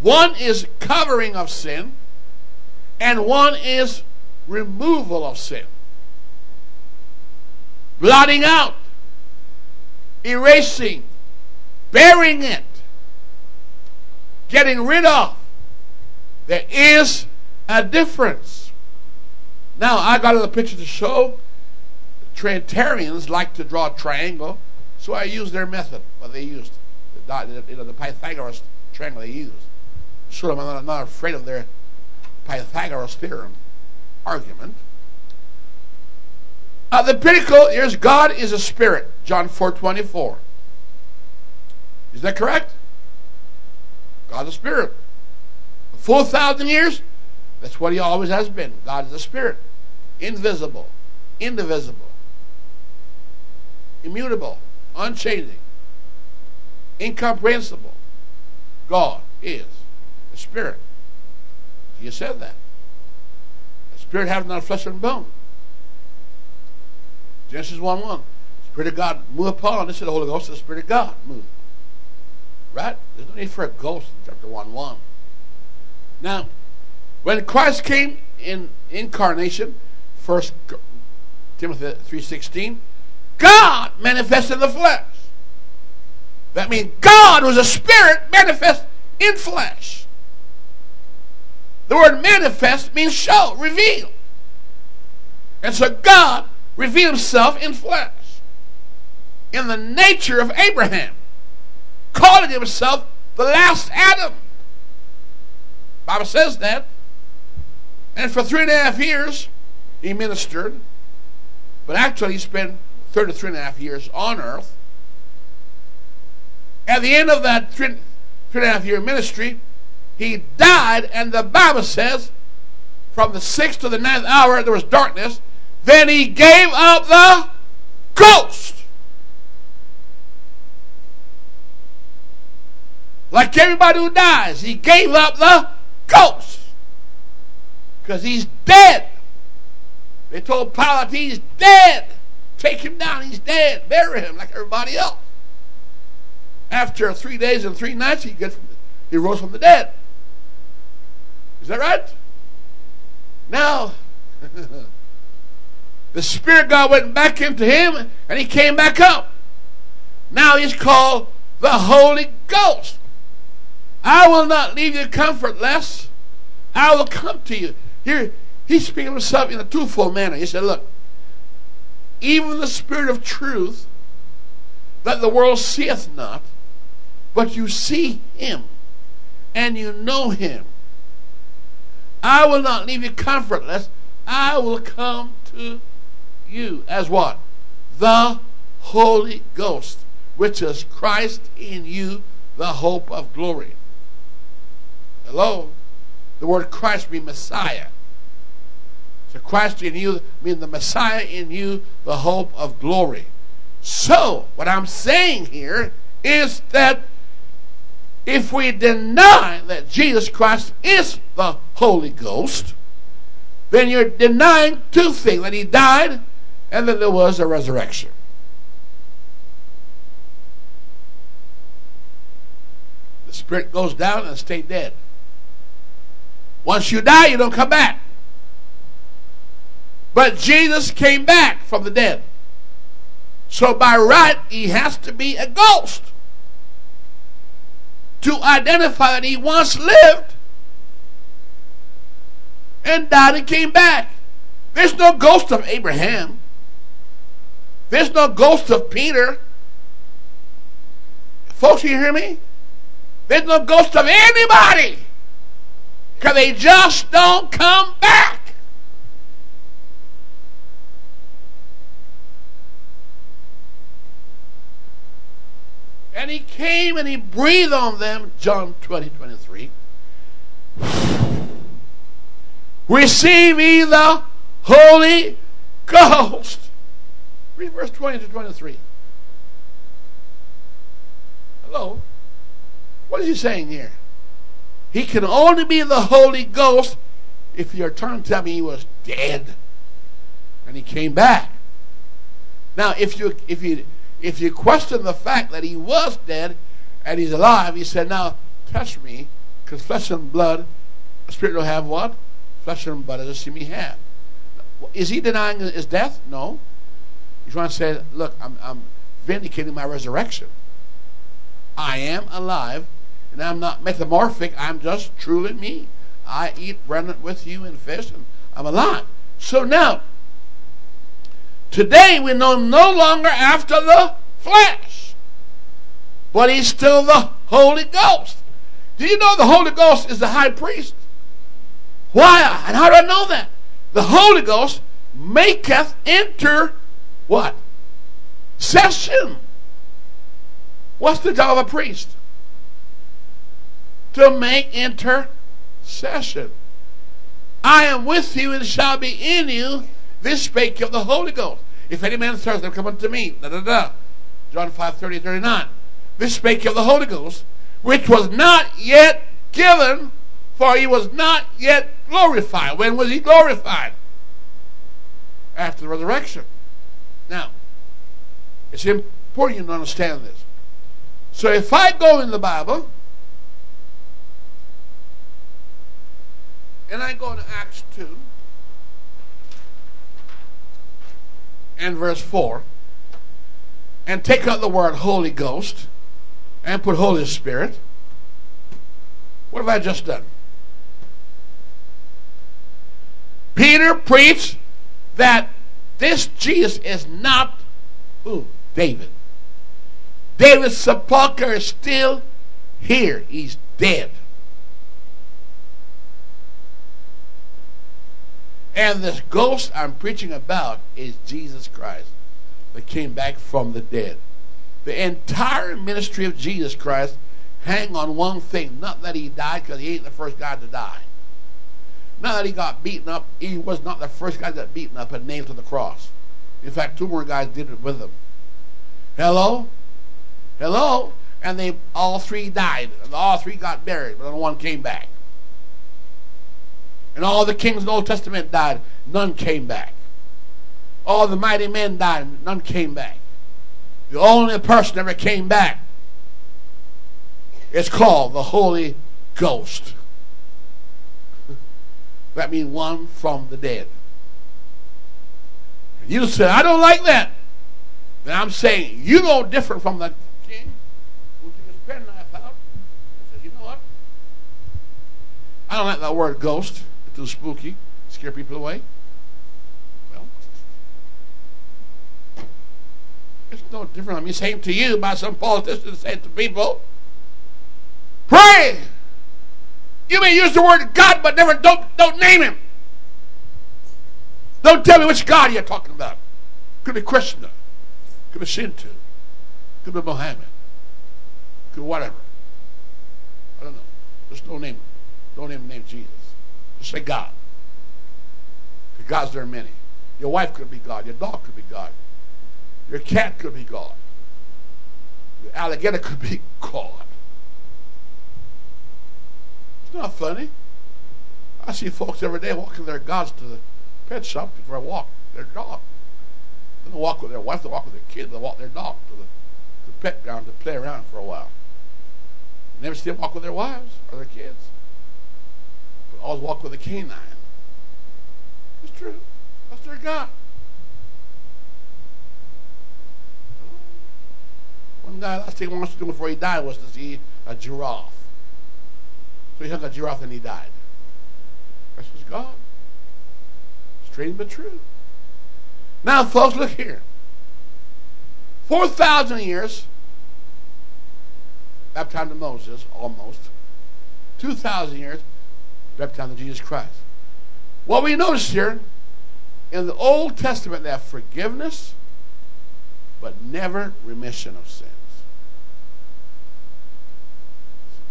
One is covering of sin, and one is removal of sin. Blotting out, erasing, burying it, getting rid of. There is a difference. Now, I got a picture to show Trinitarians like to draw a triangle, so I used their method, what they used. The, you know, the Pythagoras triangle they used. So I'm not, I'm not afraid of their Pythagoras theorem argument. Uh, the pinnacle is God is a spirit. John 4 24. Is that correct? God's a spirit. A full thousand years, that's what he always has been. God is a spirit. Invisible, indivisible, immutable, unchanging, incomprehensible. God is a spirit. He said that. The spirit has not flesh and bone. Genesis 1 1. Spirit of God move upon. This is the Holy Ghost, the Spirit of God move. Right? There's no need for a ghost in chapter 1 1. Now, when Christ came in incarnation, First Timothy 3.16, God manifested the flesh. That means God was a spirit manifest in flesh. The word manifest means show, reveal. And so God revealed himself in flesh, in the nature of Abraham, calling himself the last Adam. Bible says that. And for three and a half years, he ministered. But actually, he spent 33 and a half years on earth. At the end of that three, three and a half year ministry, he died, and the Bible says, from the sixth to the ninth hour, there was darkness. Then he gave up the ghost. Like everybody who dies, he gave up the ghost. Because he's dead. They told Pilate he's dead. Take him down, he's dead. Bury him like everybody else. After three days and three nights, he, gets, he rose from the dead. Is that right? Now, [LAUGHS] the Spirit God went back into him and he came back up. Now he's called the Holy Ghost. I will not leave you comfortless. I will come to you. Here, he's speaking of himself in a twofold manner. He said, Look, even the Spirit of truth that the world seeth not, but you see him and you know him. I will not leave you comfortless. I will come to you as what? The Holy Ghost, which is Christ in you, the hope of glory. Hello? The word Christ means Messiah. So Christ in you means the Messiah in you, the hope of glory. So, what I'm saying here is that if we deny that Jesus Christ is the Holy Ghost, then you're denying two things that He died and that there was a resurrection. The Spirit goes down and stay dead. Once you die, you don't come back. But Jesus came back from the dead. So by right, he has to be a ghost to identify that he once lived and died and came back. There's no ghost of Abraham. There's no ghost of Peter. Folks, you hear me? There's no ghost of anybody. Because they just don't come back. And he came and he breathed on them, John 20, 23. Receive ye the Holy Ghost. Read verse 20 to 23. Hello? What is he saying here? He can only be the Holy Ghost if trying to tell me he was dead and he came back. Now, if you if you if you question the fact that he was dead and he's alive, he said, "Now touch me, because flesh and blood, spirit will have what? Flesh and blood I see me have." Is he denying his death? No. He's trying to say, "Look, I'm, I'm vindicating my resurrection. I am alive and I'm not metamorphic. I'm just truly me. I eat bread with you and fish, and I'm alive. So now, today we know no longer after the flesh, but he's still the Holy Ghost. Do you know the Holy Ghost is the high priest? Why? And how do I know that? The Holy Ghost maketh enter what? Session. What's the job of a priest? To make intercession. I am with you and shall be in you. This spake of the Holy Ghost. If any man thirst, come unto me. Da, da, da. John 5, 30, 39. This spake of the Holy Ghost, which was not yet given, for he was not yet glorified. When was he glorified? After the resurrection. Now, it's important you to understand this. So if I go in the Bible and I go to Acts 2 and verse 4 and take out the word Holy Ghost and put Holy Spirit, what have I just done? Peter preached that this Jesus is not who? David. David's sepulchre is still here. He's dead. And this ghost I'm preaching about is Jesus Christ that came back from the dead. The entire ministry of Jesus Christ hang on one thing. Not that he died because he ain't the first guy to die. Not that he got beaten up. He was not the first guy that beaten up and nailed to the cross. In fact, two more guys did it with him. Hello? Hello? And they all three died. All three got buried, but only one came back. And all the kings of the Old Testament died. None came back. All the mighty men died. None came back. The only person that ever came back is called the Holy Ghost. [LAUGHS] That means one from the dead. And you say, I don't like that. Then I'm saying, you know different from the king? I don't like that word ghost. Too spooky. Scare people away. Well, it's no different. I'm saying to you by some politicians saying to people, pray. You may use the word God, but never don't don't name him. Don't tell me which God you're talking about. Could be Krishna. Could be Shinto. Could be Mohammed. Could be whatever. I don't know. Just don't name him. Don't name name Jesus. Say God. Because gods there are many. Your wife could be God. Your dog could be God. Your cat could be God. Your alligator could be [LAUGHS] God. It's not funny. I see folks every day walking their gods to the pet shop before I walk their dog. They don't walk with their wife, they walk with their kid, they walk their dog to the, to the pet ground to play around for a while. never see them walk with their wives or their kids. Always walk with a canine. It's true. That's their God. One guy, last thing he wants to do before he died was to see a giraffe. So he hung a giraffe and he died. That's just God. Strange but true. Now, folks, look here. 4,000 years, baptized to Moses, almost. 2,000 years, baptized to Jesus Christ. What we notice here, in the Old Testament, they have forgiveness, but never remission of sins.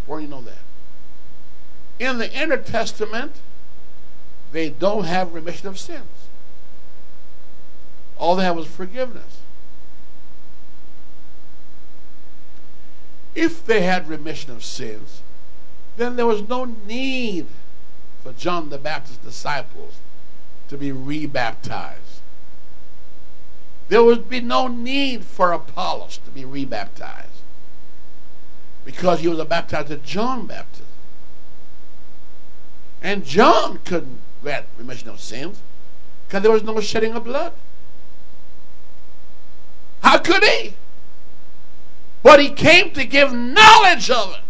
Where do you know that? In the Inner Testament, they don't have remission of sins. All they have was forgiveness. If they had remission of sins, then there was no need for John the Baptist's disciples to be rebaptized. There would be no need for Apollos to be rebaptized because he was baptized at John baptism. And John couldn't grant remission of sins because there was no shedding of blood. How could he? But he came to give knowledge of it.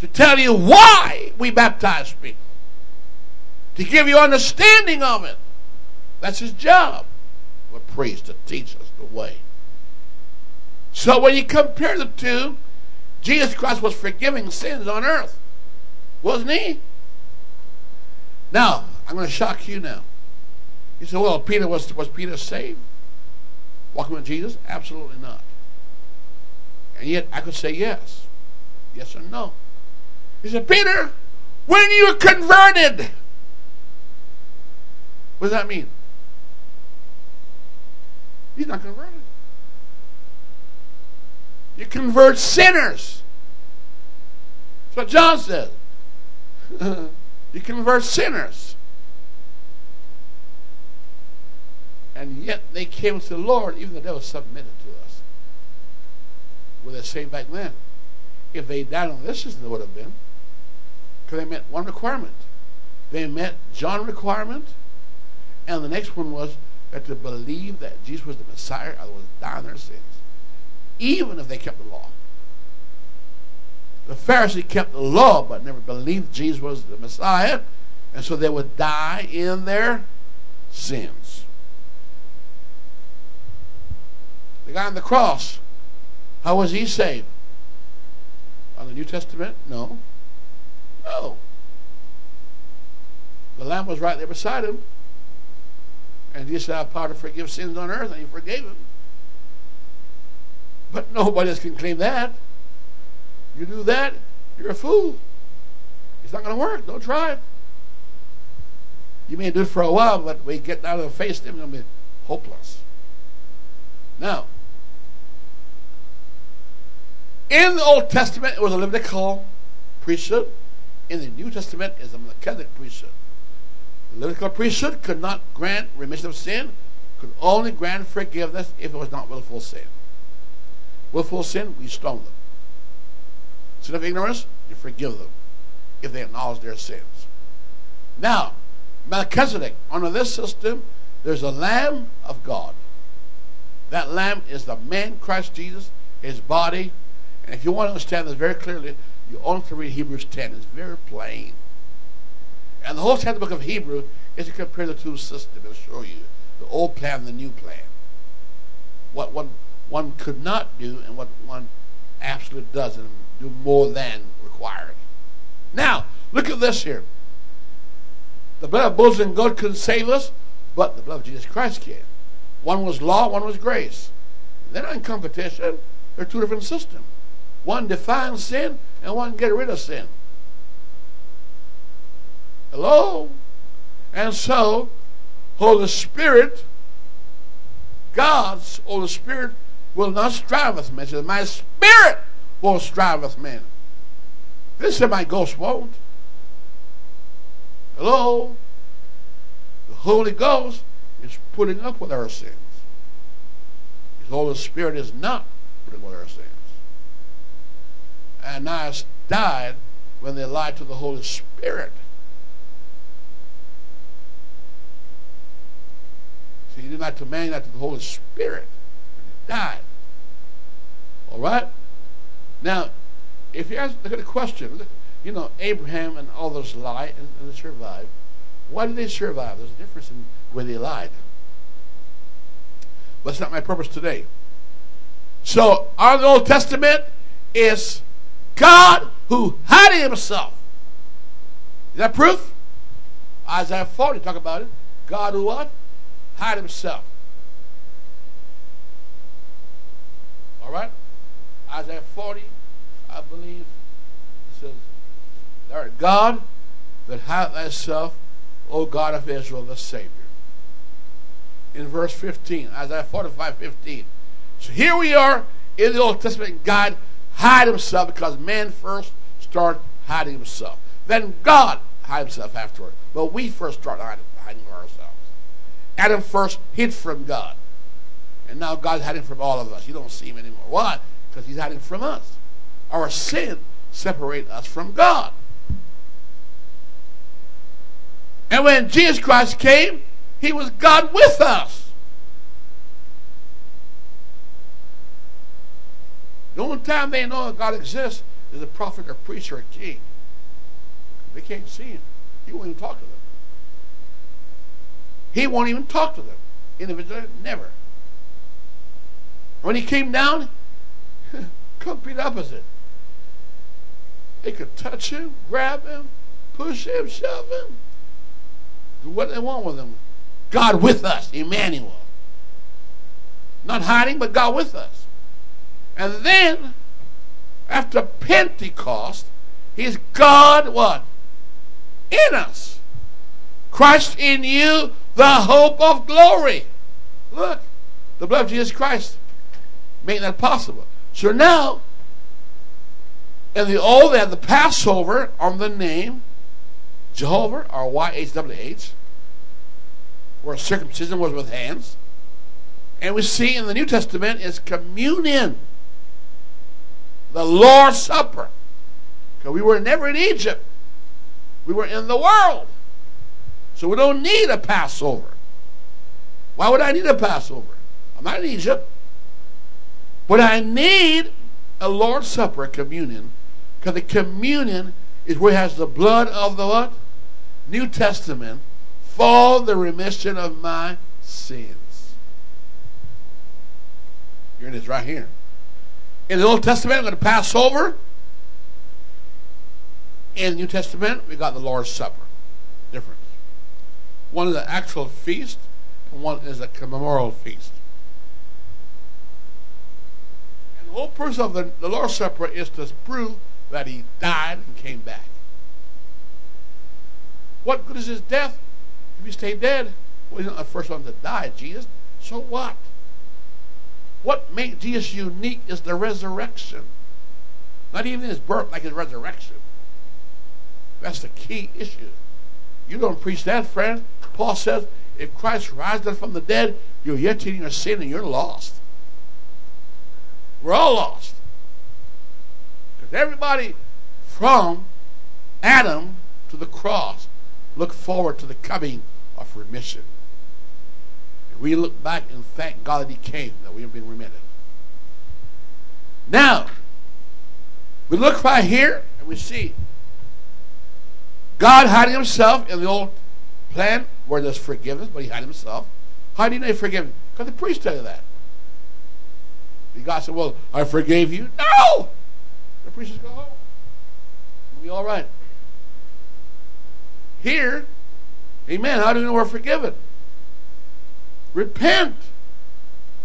To tell you why we baptize people. To give you understanding of it. That's his job. A priest to teach us the way. So when you compare the two, Jesus Christ was forgiving sins on earth, wasn't he? Now, I'm going to shock you now. You say, well, Peter was, was Peter saved? Walking with Jesus? Absolutely not. And yet I could say yes. Yes or no. He said, Peter, when you converted, what does that mean? He's not converted. You convert sinners. That's what John said. [LAUGHS] you convert sinners. And yet they came to the Lord, even though they were submitted to us. Were they saved back then? If they died on this they would have been. Because they met one requirement. They met John's requirement, and the next one was that to believe that Jesus was the Messiah, otherwise die in their sins. Even if they kept the law. The Pharisee kept the law, but never believed Jesus was the Messiah, and so they would die in their sins. The guy on the cross, how was he saved? On the New Testament? No. No. The Lamb was right there beside him. And he said, I have power to forgive sins on earth, and he forgave him. But nobody else can claim that. You do that, you're a fool. It's not going to work. Don't try it. You may do it for a while, but you get out of the face, it's going to be hopeless. Now, in the Old Testament, it was a Levitical, priesthood. In the New Testament, it's a Melchizedek priesthood. The Levitical priesthood could not grant remission of sin, could only grant forgiveness if it was not willful sin. Willful sin, we stone them. Sin of ignorance, you forgive them if they acknowledge their sins. Now, Melchizedek, under this system, there's a Lamb of God. That Lamb is the man Christ Jesus, his body. And if you want to understand this very clearly, you only to read Hebrews 10. It's very plain. And the whole 10th book of Hebrew is to compare the two systems. It'll show you the old plan and the new plan. What one, one could not do and what one absolutely does and do more than required. Now, look at this here. The blood of bulls and goats couldn't save us, but the blood of Jesus Christ can. One was law, one was grace. They're not in competition. They're two different systems. One defines sin, and one get rid of sin. Hello? And so, Holy Spirit, God's Holy Spirit will not strive with me. It says, My spirit will strive with men. This is my ghost won't. Hello? The Holy Ghost is putting up with our sins. His Holy Spirit is not putting up with our sins. Ananias died when they lied to the Holy Spirit. See, he did not to man, not to the Holy Spirit. He died. All right? Now, if you ask, the question, you know, Abraham and all those lied and, and they survived. Why did they survive? There's a difference in where they lied. But that's not my purpose today. So, our Old Testament is God who hid himself. Is that proof? Isaiah 40 talk about it. God who what? Hide himself. All right? Isaiah 40, I believe, says, art God that hide thyself, O God of Israel, the Savior. In verse 15, Isaiah 45, 15. So here we are in the Old Testament. God hide himself because man first started hiding himself. Then God hide himself afterward. But we first start hiding, hiding ourselves. Adam first hid from God. And now God's hiding from all of us. You don't see him anymore. Why? Because he's hiding from us. Our sin separates us from God. And when Jesus Christ came, he was God with us. The only time they know that God exists is a prophet or priest or a king. They can't see him. He won't even talk to them. He won't even talk to them. Individually, never. When he came down, [LAUGHS] complete opposite. They could touch him, grab him, push him, shove him. Do what they want with him. God with us, Emmanuel. Not hiding, but God with us. And then, after Pentecost, He's God what? In us. Christ in you, the hope of glory. Look, the blood of Jesus Christ made that possible. So now, in the old, they had the Passover on the name Jehovah, or YHWH, where circumcision was with hands. And we see in the New Testament is communion, the Lord's Supper. Because we were never in Egypt, we were in the world. So we don't need a Passover. Why would I need a Passover? I'm not in Egypt. But I need a Lord's Supper, a communion, because the communion is where it has the blood of the what? New Testament for the remission of my sins. Here it is right here. In the Old Testament, I'm going to pass over. In the New Testament, we got the Lord's Supper. Difference. One is an actual feast, and one is a memorial feast. And the whole purpose of the, the Lord's Supper is to prove that he died and came back. What good is his death if he stayed dead? Well, he's not the first one to die, Jesus. So what? What made Jesus unique is the resurrection. Not even his birth, like his resurrection. That's the key issue. You don't preach that, friend. Paul says, if Christ rises from the dead, you're yet in your sin and you're lost. We're all lost. Because everybody from Adam to the cross look forward to the coming of remission. We look back and thank God that He came, that we have been remitted. Now, we look right here and we see God hiding Himself in the old plan where there's forgiveness, but He hid Himself. How do you know He forgiven? Because the priest tell you that. The God said, Well, I forgave you. No! The priest says, Go home. It'll be all right. Here, amen, how do you know we're forgiven? Repent.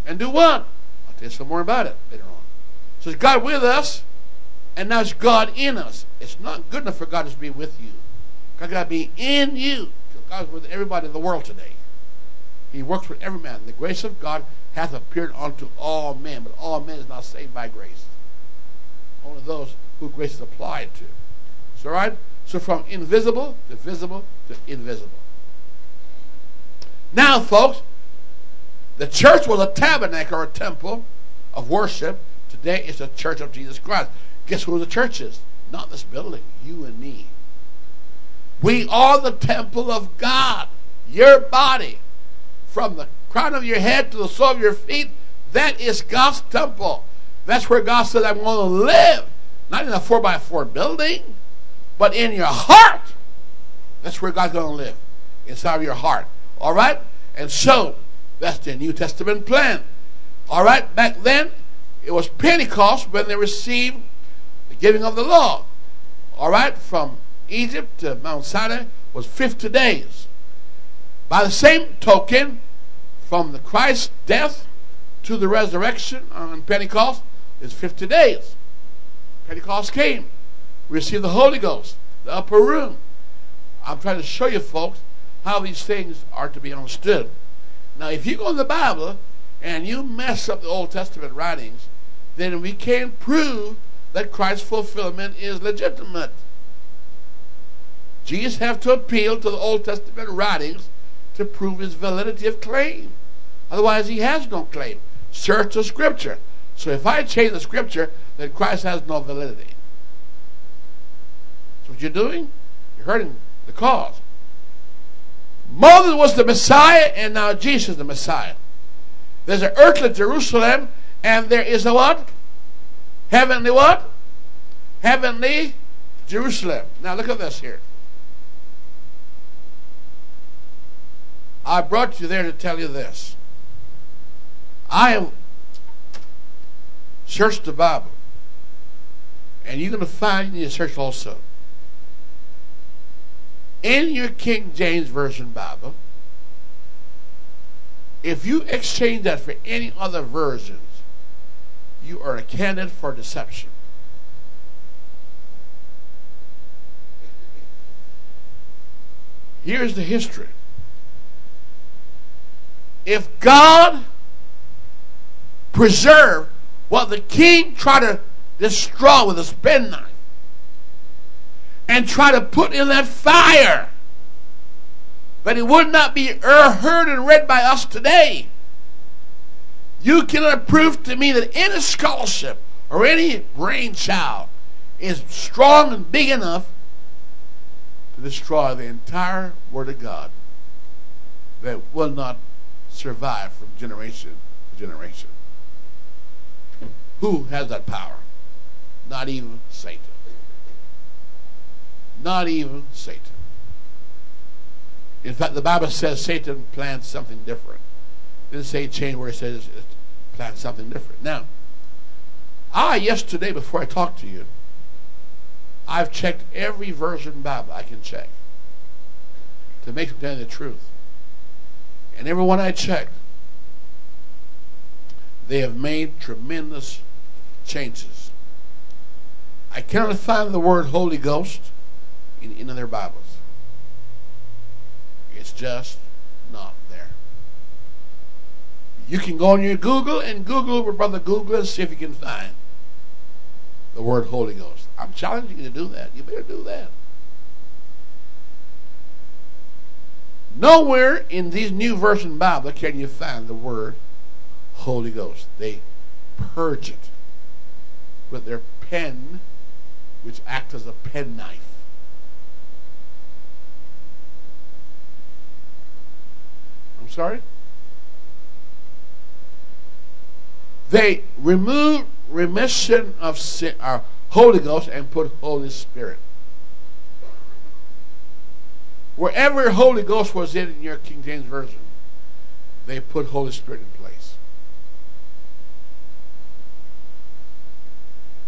And do what? I'll tell you some more about it later on. So it's God with us, and now it's God in us. It's not good enough for God to be with you. God got to be in you. God's with everybody in the world today. He works with every man. The grace of God hath appeared unto all men, but all men is not saved by grace. Only those who grace is applied to. So, right? So from invisible to visible to invisible. Now, folks, the church was a tabernacle or a temple of worship. Today it's the church of Jesus Christ. Guess who the church is? Not this building, you and me. We are the temple of God. Your body, from the crown of your head to the sole of your feet, that is God's temple. That's where God said, I'm going to live. Not in a 4 by 4 building. But in your heart, that's where God's going to live. Inside of your heart. All right? And so, that's the New Testament plan. All right? Back then, it was Pentecost when they received the giving of the law. All right? From Egypt to Mount Sinai was 50 days. By the same token, from the Christ's death to the resurrection on Pentecost is 50 days. Pentecost came received the Holy Ghost, the upper room. I'm trying to show you folks how these things are to be understood. Now, if you go in the Bible and you mess up the Old Testament writings, then we can't prove that Christ's fulfillment is legitimate. Jesus have to appeal to the Old Testament writings to prove his validity of claim. Otherwise, he has no claim. Search the Scripture. So if I change the Scripture, then Christ has no validity So what you're doing? You're hurting the cause. Moses was the Messiah, and now Jesus is the Messiah. There's an earthly Jerusalem, and there is a what? Heavenly what? Heavenly Jerusalem. Now look at this here. I brought you there to tell you this. I have searched the Bible And you're going to find in your church also. In your King James Version Bible, if you exchange that for any other versions, you are a candidate for deception. Here's the history. If God preserved what the king tried to destroy with his penknife and try to put in that fire, but it would not be er-, heard and read by us today. You cannot prove to me that any scholarship or any brainchild is strong and big enough to destroy the entire Word of God that will not survive from generation to generation. Who has that power? Not even Satan. Not even Satan. In fact, the Bible says Satan plans something different. It didn't say change where it says it plans something different. Now, I yesterday before I talked to you, I've checked every version Bible I can check to make them tell the truth. And everyone I checked, they have made tremendous changes. I cannot find the word Holy Ghost in of their Bibles. It's just not there. You can go on your Google and Google with Brother Google and see if you can find the word Holy Ghost. I'm challenging you to do that. You better do that. Nowhere in these New Version Bible can you find the word Holy Ghost. They purge it with their pen, which acts as a penknife. I'm sorry? They remove remission of sin, uh, Holy Ghost and put Holy Spirit. Wherever Holy Ghost was in, in your King James Version, they put Holy Spirit in place.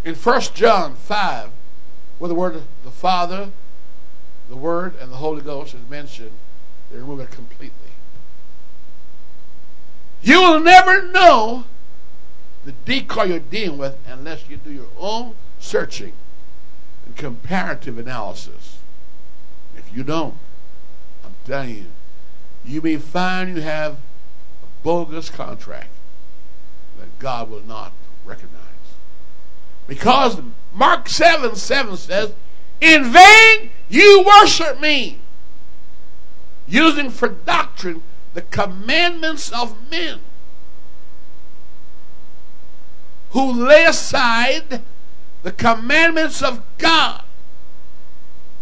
In 1 John 5, where the word the Father, the Word, and the Holy Ghost is mentioned, they remove it completely. You will never know the decoy you're dealing with unless you do your own searching and comparative analysis. If you don't, I'm telling you, you may find you have a bogus contract that God will not recognize. Because Mark 7 7 says, In vain you worship me, using for doctrine the commandments of men who lay aside the commandments of God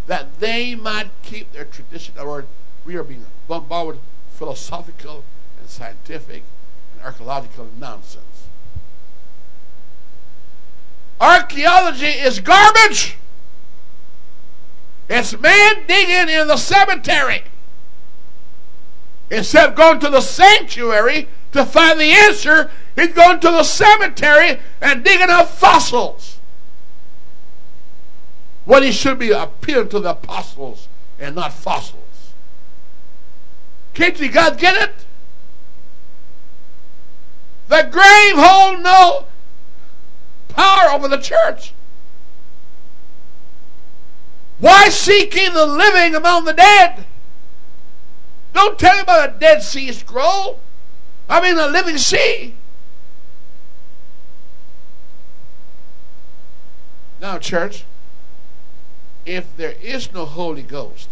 that they might keep their tradition. Or we are being bombarded with philosophical and scientific and archaeological nonsense. Archaeology is garbage. It's man digging in the cemetery instead of going to the sanctuary to find the answer He's going to the cemetery and digging up fossils. What he should be appealing to the apostles and not fossils. Can't you guys get it? The grave hold no power over the church. Why seek ye the living among the dead? Don't tell me about a Dead Sea Scroll. I mean a living sea. Now, church, if there is no Holy Ghost,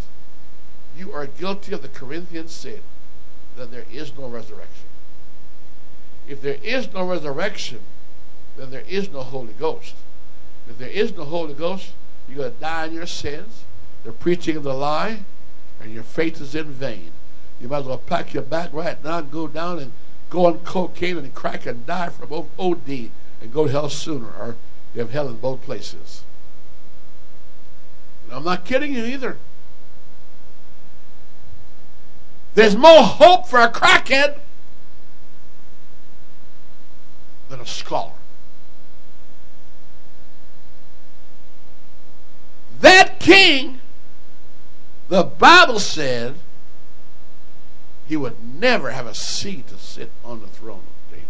you are guilty of the Corinthian sin that there is no resurrection. If there is no resurrection, then there is no Holy Ghost. If there is no Holy Ghost, you're going to die in your sins. They're preaching of the lie, and your faith is in vain. You might as well pack your bag right now and go down and go on cocaine and crack and die from OD and go to hell sooner. Or you have hell in both places. And I'm not kidding you either. There's more hope for a crackhead than a scholar. That king, the Bible said, he would never have a seat to sit on the throne of David.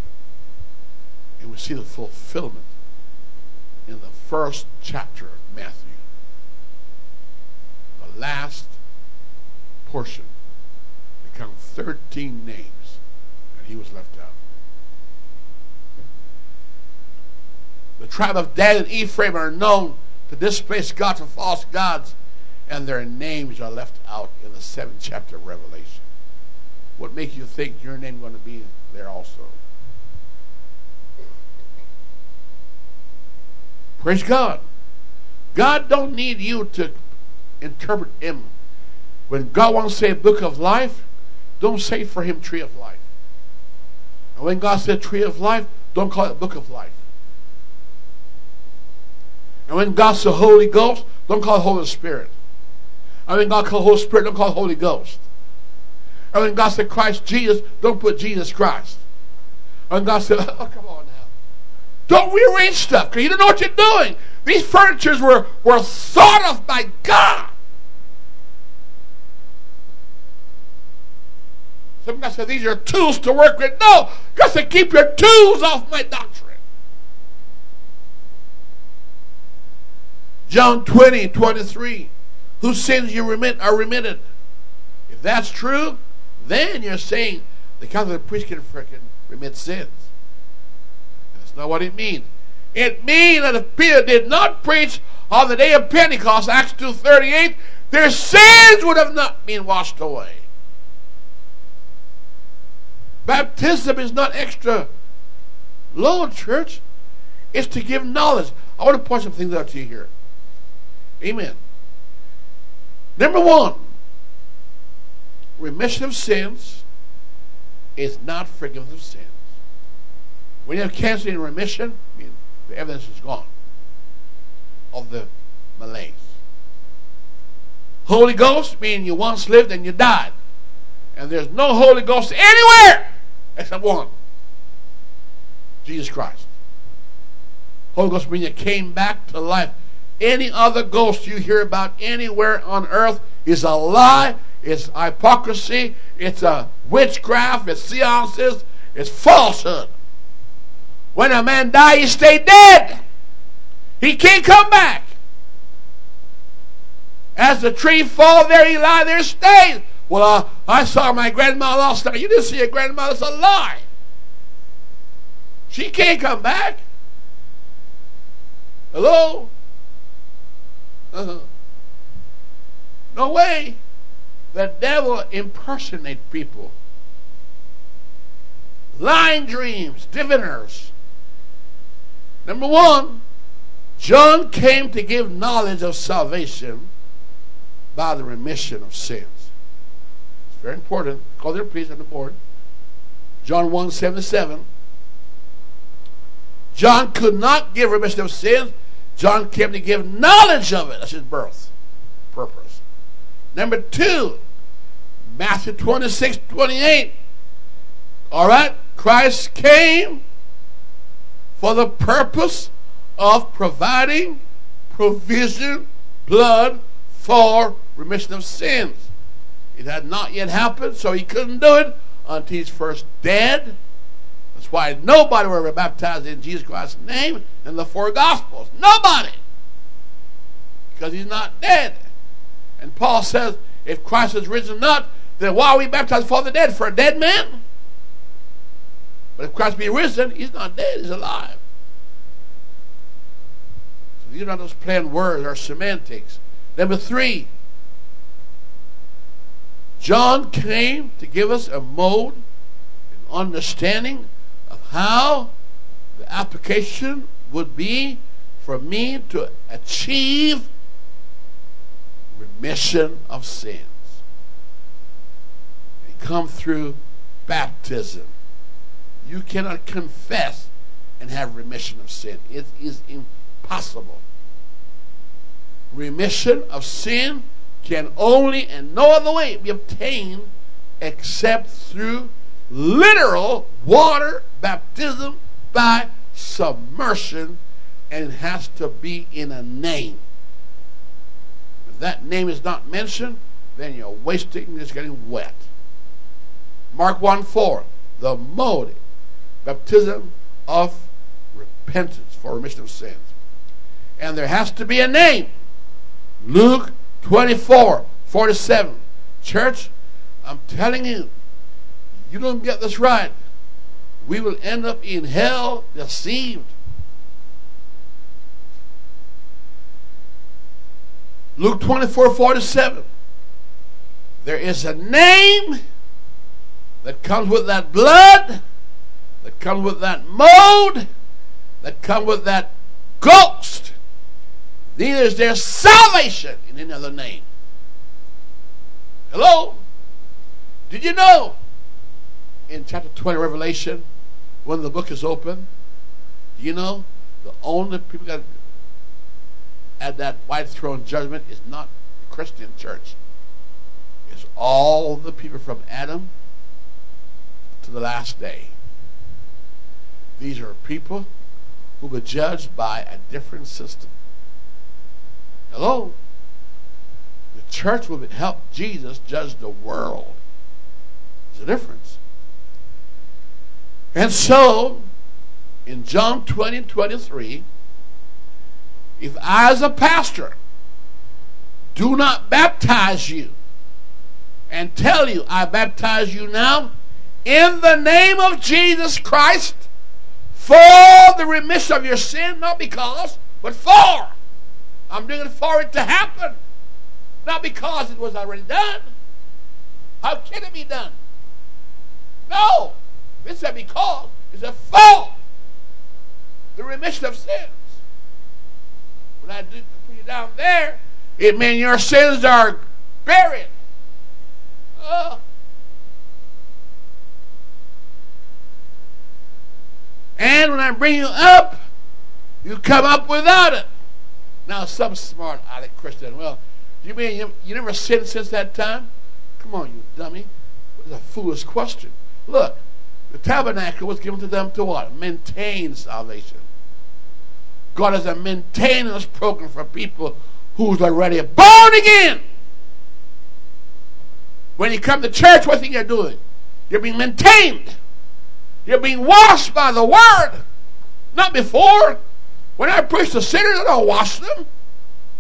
And we see the fulfillment in the first chapter of Matthew. The last portion become 13 names, and he was left out. The tribe of Dan and Ephraim are known to displace God to false gods, and their names are left out in the seventh chapter of Revelation. What makes you think your name going to be there also? Praise God. God don't need you to interpret him. When God wants to say book of life, don't say for him tree of life. And when God said tree of life, don't call it book of life. And when God said Holy Ghost, don't call it Holy Spirit. And when God called Holy Spirit, don't call it Holy Ghost. And when God said Christ Jesus, don't put Jesus Christ. And God said, [LAUGHS] oh, come on now. Don't rearrange stuff because you don't know what you're doing. These furnitures were, were thought of by God. Some guy said, these are tools to work with. No, God said, keep your tools off my doctrine. John 20, 23. Whose sins you remit are remitted. If that's true, then you're saying the Catholic priest can freaking remit sins. That's not what it means. It means that if Peter did not preach on the day of Pentecost, Acts 2.38, their sins would have not been washed away. Baptism is not extra load, church. It's to give knowledge. I want to point some things out to you here. Amen. Number one, remission of sins is not forgiveness of sins. When you have cancer in remission, I mean, the evidence is gone of the malaise. Holy Ghost means you once lived and you died. And there's no Holy Ghost anywhere except one Jesus Christ. Holy Ghost means you came back to life. Any other ghost you hear about anywhere on earth is a lie, it's hypocrisy, it's a witchcraft, it's seances, it's falsehood. When a man dies, he stay dead. He can't come back. As the tree fall there, he lie there, stays. Well, uh, I saw my grandma last night. You didn't see your grandma. That's a lie. She can't come back. Hello? Uh-huh. No way. The devil impersonate people. Lying dreams, diviners. Number one, John came to give knowledge of salvation by the remission of sins. It's very important. Call there, please, on the board. John 1 77. John could not give remission of sins. John came to give knowledge of it. That's his birth purpose. Number two, Matthew 26 28. All right? Christ came for the purpose of providing provision, blood for remission of sins. It had not yet happened, so he couldn't do it until he's first dead. That's why nobody ever baptized in Jesus Christ's name in the four Gospels. Nobody. Because he's not dead. And Paul says, if Christ has risen not, then why are we baptized for the dead? For a dead man? But if Christ be risen, he's not dead, he's alive. So these are not those plain words or semantics. Number three, John came to give us a mode, an understanding of how the application would be for me to achieve remission of sins. Come through baptism. You cannot confess and have remission of sin. It is impossible. Remission of sin can only and no other way be obtained except through literal water baptism by submersion and has to be in a name. If that name is not mentioned, then you're wasting, just getting wet. Mark 1 4, the mode, baptism of repentance for remission of sins. And there has to be a name. Luke 24 47. Church, I'm telling you, you don't get this right, we will end up in hell deceived. Luke 24 47. There is a name that comes with that blood, that comes with that mold, that comes with that ghost. Neither is there salvation in any other name. Hello? Did you know in chapter 20 Revelation, when the book is open, do you know the only people that at that white throne judgment is not the Christian church. It's all the people from Adam to the last day. These are people who were judged by a different system. Hello? The church will help Jesus judge the world. There's a difference. And so, in John 20 23, if I, as a pastor, do not baptize you and tell you, I baptize you now in the name of Jesus Christ for the remission of your sin, not because, but for. I'm doing it for it to happen, not because it was already done. How can it be done? No. It's a because, it's a for the remission of sins. When I do put you down there, it means your sins are buried. Uh, and when I bring you up, you come up without it. Now, some smart aleck Christian, well, you mean you, you never sinned since that time? Come on, you dummy. It's a foolish question. Look, the tabernacle was given to them to what? Maintain salvation. God has a maintenance program for people who's already born again. When you come to church, what thing you're doing? You're being maintained. You're being washed by the word. Not before. When I preach to sinners, I don't wash them.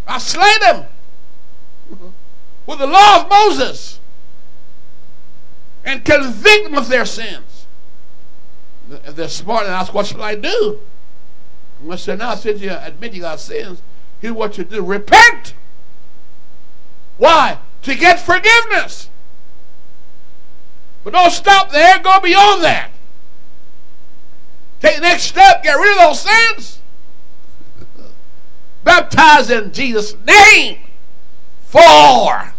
I slay them [LAUGHS] with the law of Moses and convict them of their sins. If they're smart and ask, what shall I do? I said, now since you admit you got sins, here's what you do. Repent. Why? To get forgiveness. But don't stop there. Go beyond that. Take the next step. Get rid of those sins. Baptize in Jesus' name for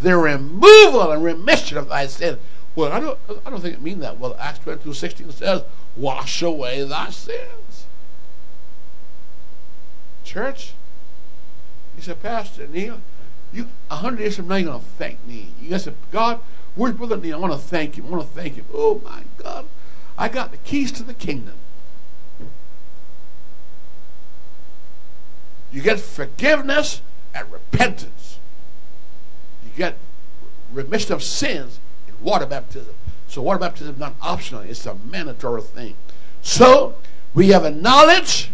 the removal and remission of thy sins. Well, I don't, I don't think it means that. Well, Acts 22 16 says, wash away thy sins church? He said, Pastor Neil, you a hundred years from now you're gonna thank me. You said, God, where's Brother Neil? I want to thank him. I want to thank him. Oh my God. I got the keys to the kingdom. You get forgiveness and repentance. You get remission of sins in water baptism. So water baptism is not optional, it's a mandatory thing. So we have a knowledge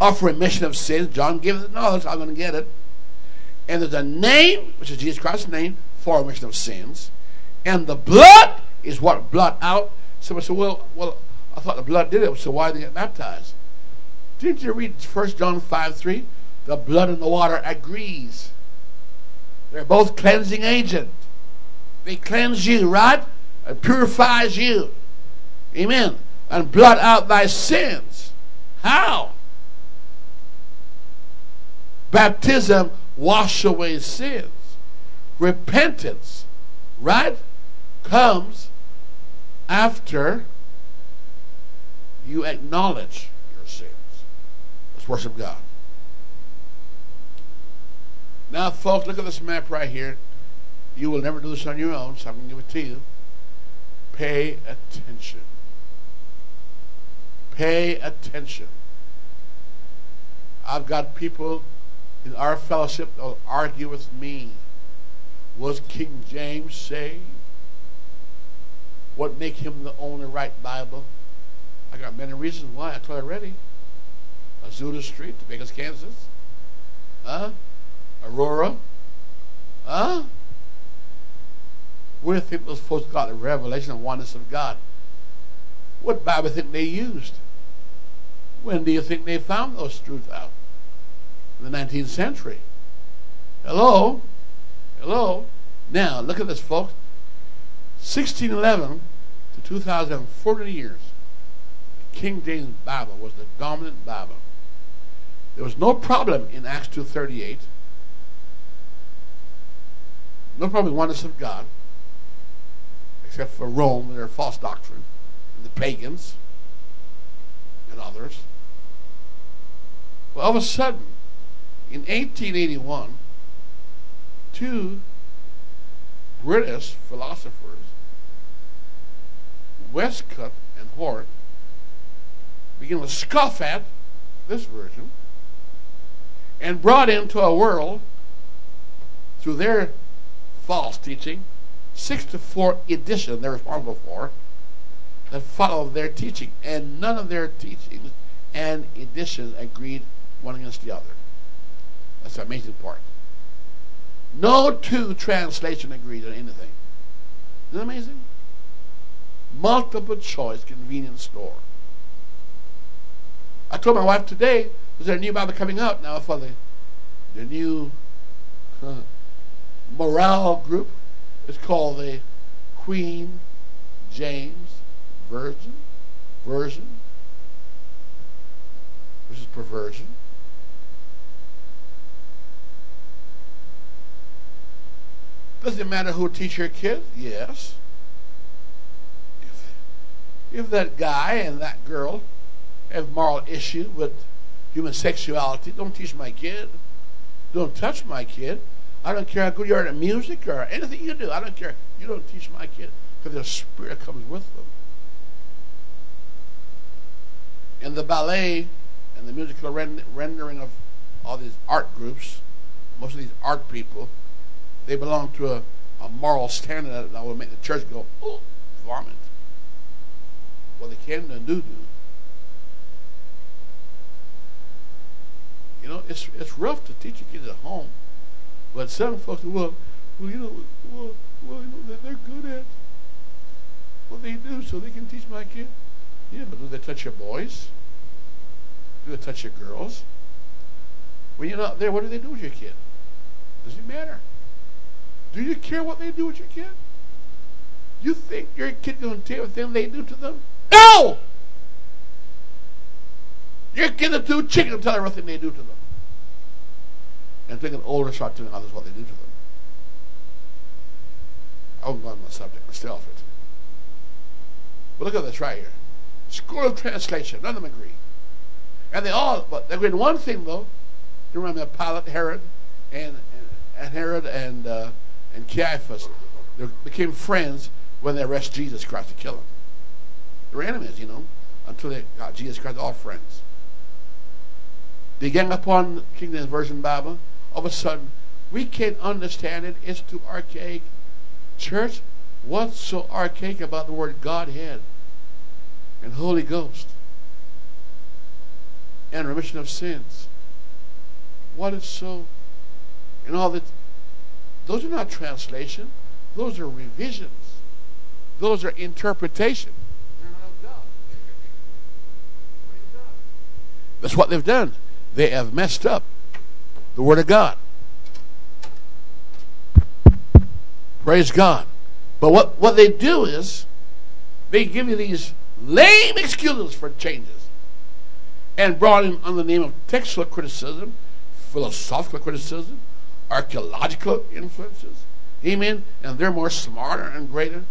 of remission of sins. John gives the knowledge. I'm going to get it. And there's a name, which is Jesus Christ's name, for remission of sins. And the blood is what blood out. Somebody said, well, well, I thought the blood did it, so why did they get baptized? Didn't you read 1 John 5 3? The blood and the water agrees. They're both cleansing agent. They cleanse you, right? It purifies you. Amen. And blot out thy sins. How? Baptism wash away sins. Repentance, right, comes after you acknowledge your sins. Let's worship God. Now, folks, look at this map right here. You will never do this on your own, so I'm going to give it to you. Pay attention. Pay attention. I've got people in our fellowship that will argue with me. Was King James saved? What make him the only right Bible? I got many reasons why. I told you already. Azusa Street, Topeka, Kansas. Huh? Aurora. Huh? Where you think those folks got the revelation of oneness of God? What Bible think they used? When do you think they found those truths out? In the 19th century. Hello? Hello? Now, look at this, folks. 1611 to 2040 years, the King James Bible was the dominant Bible. There was no problem in Acts 2.38. No problem with oneness of God, except for Rome and their false doctrine, and the pagans, and others. Well, all of a sudden, in 1881, two British philosophers, Westcott and Hort, began to scoff at this version and brought into a world through their false teaching, 64 edition they're responsible for, that followed their teaching. And none of their teachings and editions agreed one against the other. That's the amazing part. No two translation agreed on anything. Isn't that amazing? Multiple choice convenience store. I told my wife today, there's a new Bible coming out now for the, the new huh, morale group. It's called the Queen James Virgin Version, which is perversion. Does it matter who teach your kids? Yes. If, that guy and that girl have moral issue with human sexuality, don't teach my kid. Don't touch my kid. I don't care how good you are at music or anything you do. I don't care. You don't teach my kid because the spirit comes with them. In the ballet and the musical rend- rendering of all these art groups, most of these art people, they belong to a, a moral standard that will make the church go, oh, vomit. Well, they can and do do. You know, it's it's rough to teach your kids at home, but some folks, well, well, you know, well, well, you know, they're good at what they do, so they can teach my kid. Yeah, but do they touch your boys? Do they touch your girls? When you're not there, what do they do with your kid? Does it matter? Do you care what they do with your kid? You think your kid going to tell everything they do to them? No! Your kid will two chicken will tell everything they do to them. And think an older start telling others what they do to them. I won't go on the subject, but stay off it. But look at this right here. School of translation, none of them agree. And they all, but they agree in one thing though. You remember Pilate, Herod, and, and, and Herod and uh, and Caiaphas they became friends when they arrested Jesus Christ to kill him. They were enemies, you know, until they got Jesus Christ, all friends. They gang upon King James Version Bible. All of a sudden, we can't understand it. It's too archaic. Church, what's so archaic about the word Godhead and Holy Ghost and remission of sins? What is so, and all that those are not translation. Those are revisions. Those are interpretation. That's what they've done. They have messed up the Word of God. Praise God. But what, what they do is they give you these lame excuses for changes and brought in under the name of textual criticism, philosophical criticism, archaeological influences. Amen. And they're more smarter and greater.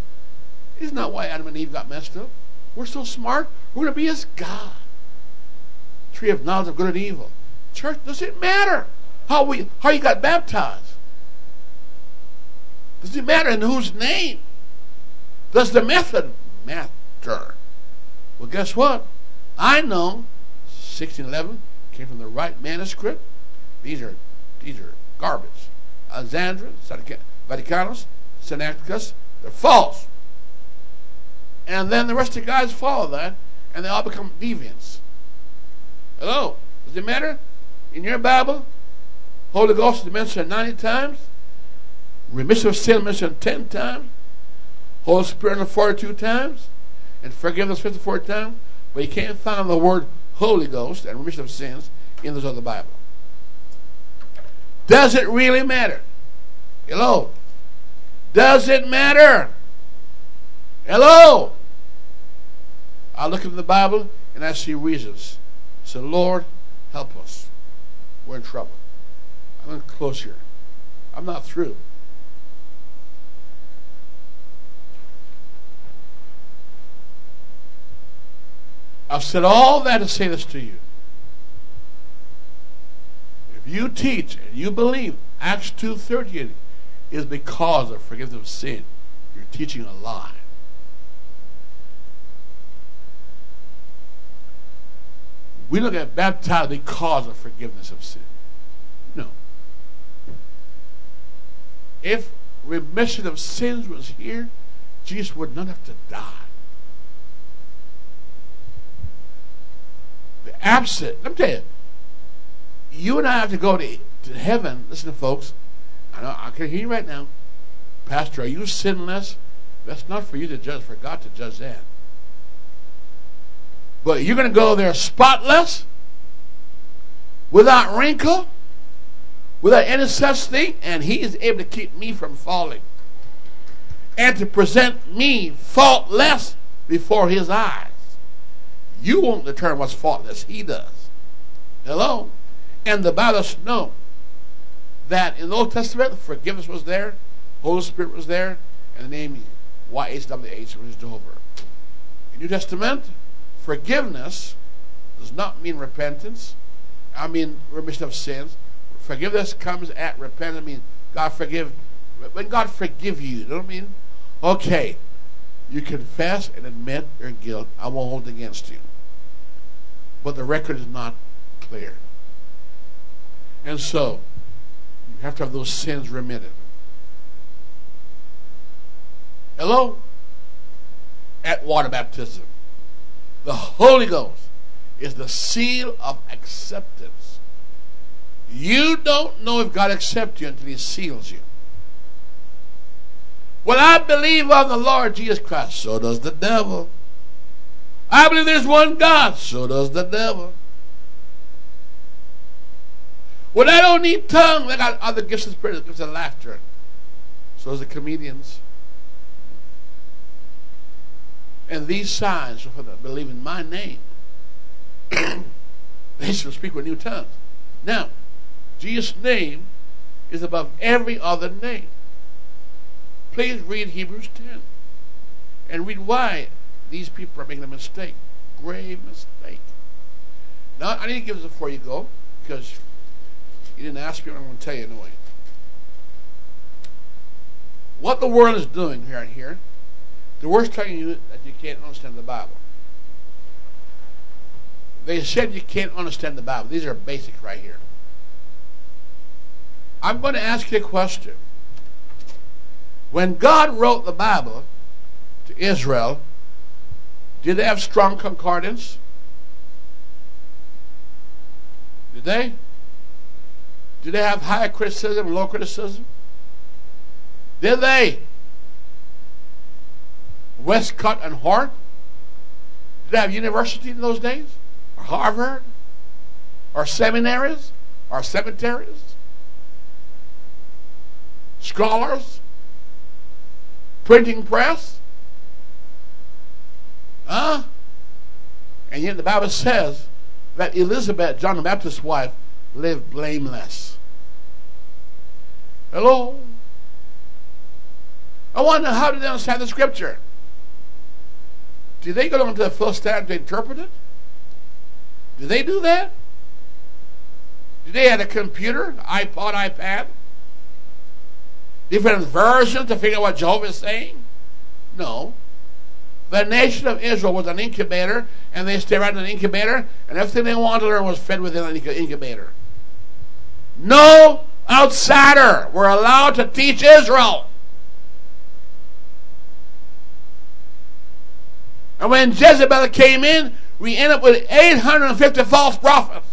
Isn't that why Adam and Eve got messed up? We're so smart. We're going to be as God. Tree of knowledge of good and evil. Church, does it matter how we how you got baptized? Does it matter in whose name? Does the method matter? Well, guess what? I know 1611 came from the right manuscript. These are These are garbage. Alexandria, Vaticanus, Sinaiticus, they're false. And then the rest of the guys follow that, and they all become deviants. Hello? Does it matter? In your Bible, Holy Ghost is mentioned 90 times, remission of sin mentioned 10 times, Holy Spirit 42 times, and forgiveness 54 times, but you can't find the word Holy Ghost and remission of sins in those other Bible. Does it really matter? Hello? Does it matter? Hello? I look in the Bible and I see reasons. Say, Lord, help us. We're in trouble. I'm going to close here. I'm not through. I've said all that to say this to you. If you teach and you believe Acts 2.30 is because of forgiveness of sin, you're teaching a lie. We don't get baptized because of forgiveness of sin. No. If remission of sins was here, Jesus would not have to die. The absent, let me tell you, you and I have to go to, to heaven. Listen to folks. I, know, I can hear you right now. Pastor, are you sinless? That's not for you to judge, for God to judge that. But you're going to go there spotless, without wrinkle, without any such thing, and He is able to keep me from falling. And to present me faultless before His eyes. You won't determine what's faultless, He does. Hello? And the Bible know that in the Old Testament, forgiveness was there, Holy Spirit was there, and the name YHWH was Jehovah. In New Testament, Forgiveness does not mean repentance. I mean remission of sins. Forgiveness comes at repentance. I mean God forgive. When God forgive you, you know what I mean? Okay, you confess and admit your guilt. I won't hold against you. But the record is not clear. And so, you have to have those sins remitted. Hello? At water baptism. The Holy Ghost is the seal of acceptance. You don't know if God accepts you until He seals you. Well, I believe on the Lord Jesus Christ. So does the devil. I believe there's one God. So does the devil. Well, I don't need tongues. I got other gifts of spirit, gifts of laughter. So does the comedians. And these signs for believe in my name. [COUGHS] they shall speak with new tongues. Now, Jesus' name is above every other name. Please read Hebrews 10 and read why these people are making a mistake. Grave mistake. Now, I need to give this before you go because you didn't ask me, I'm going to tell you anyway. What the world is doing here here the worst telling you that you can't understand the Bible. They said you can't understand the Bible. These are basics right here. I'm going to ask you a question. When God wrote the Bible to Israel, did they have strong concordance? Did they? Did they have high criticism, low criticism? Did they? Westcott and Hort? Did they have university in those days? Or Harvard? Or seminaries? Or cemeteries? Scholars? Printing press? Huh? And yet the Bible says that Elizabeth, John the Baptist's wife, lived blameless. Hello? I wonder how did they understand the scripture? Do they go down to the first stand to interpret it? Do they do that? Do they have a computer, iPod, iPad? Different versions to figure out what Jehovah is saying? No. The nation of Israel was an incubator, and they stayed right in an incubator, and everything they wanted to learn was fed within an incubator. No outsider were allowed to teach Israel. And when Jezebel came in, we end up with 850 false prophets.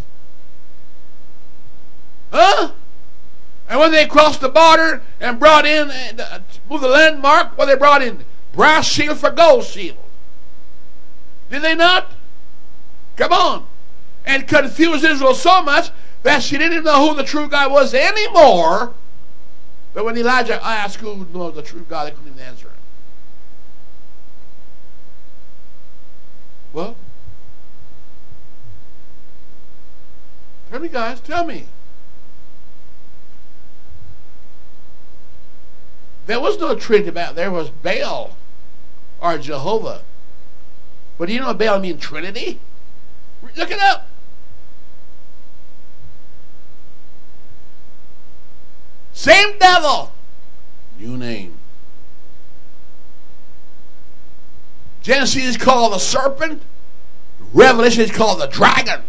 Huh? And when they crossed the border and brought in, uh, the landmark, what they brought in? Brass shield for gold shield. Did they not? Come on. And confused Israel so much that she didn't even know who the true God was anymore. But when Elijah asked who knows the true God, they couldn't even answer him. Well, tell me, guys, tell me. There was no Trinity back there. was Baal or Jehovah. But do you know what Baal means Trinity? Look it up. Same devil. New name. Genesis is called the serpent. Revelation is called the dragon.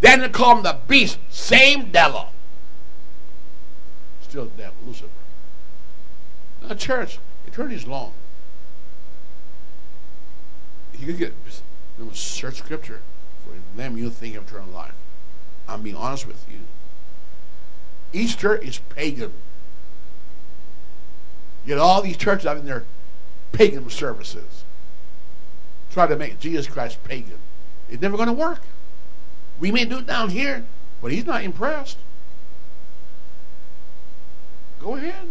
Then they call him the beast. Same devil. Still the devil, Lucifer. Now, church, eternity is long. You can get search scripture for them. You'll think of eternal life. I'm being honest with you. Easter is pagan. Yet all these churches have in their pagan services try to make Jesus Christ pagan. It's never going to work. We may do it down here, but he's not impressed. Go ahead.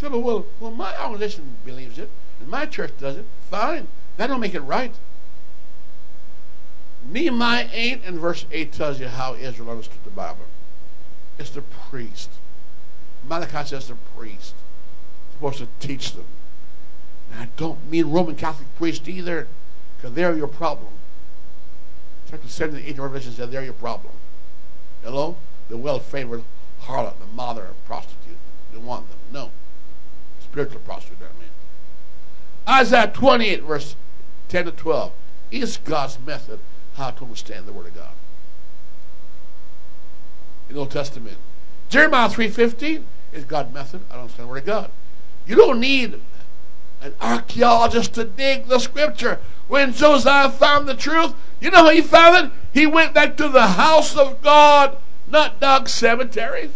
Say, well, well, my organization believes it, and my church does it. Fine. That don't make it right. Nehemiah 8 and verse 8 tells you how Israel understood the Bible. It's the priest. Malachi says the priest. supposed to teach them. I don't mean Roman Catholic priest either, because they're your problem. Chapter 7 and 8 Revelation said they're your problem. Hello? The well-favored harlot, the mother of prostitute. You want them. No. Spiritual prostitute, I mean. Isaiah 28, verse 10 to 12, is God's method how to understand the Word of God. In the Old Testament. Jeremiah 3.15 is God's method. I don't understand the Word of God. You don't need an archaeologist to dig the Scripture. When Josiah found the truth, you know how he found it? He went back to the house of God, not dug cemeteries.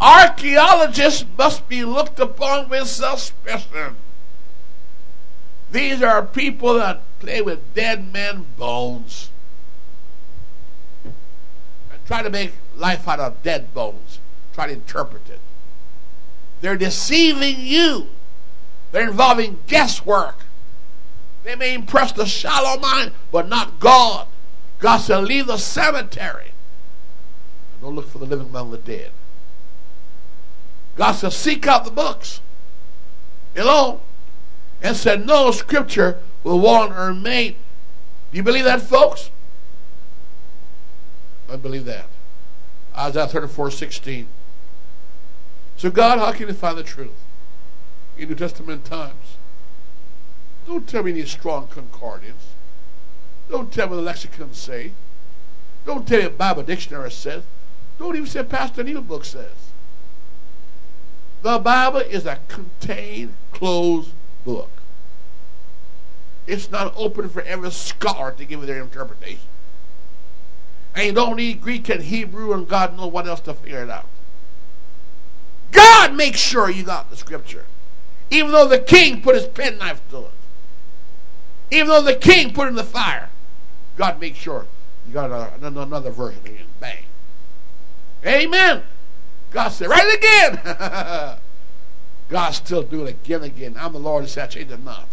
Archaeologists must be looked upon with suspicion. These are people that play with dead men's bones and try to make life out of dead bones, try to interpret it. They're deceiving you. They're involving guesswork. They may impress the shallow mind, but not God. God said, leave the cemetery and don't look for the living among the dead. God said, seek out the books. Hello? And said, no scripture will warn or mate. Do you believe that, folks? I believe that. Isaiah 34, 16. So, God, how can you find the truth? In New Testament times. Don't tell me any strong concordance. Don't tell me the lexicons say. Don't tell me Bible dictionary says. Don't even say Pastor Neil book says. The Bible is a contained, closed book. It's not open for every scholar to give their interpretation. And you don't need Greek and Hebrew and God knows what else to figure it out. God makes sure you got the scripture. Even though the king put his penknife to it. Even though the king put it in the fire. God makes sure you got another, another version again. Bang. Amen. God said, right again. God's still doing it again [LAUGHS] and again. I'm the Lord and said, change it not.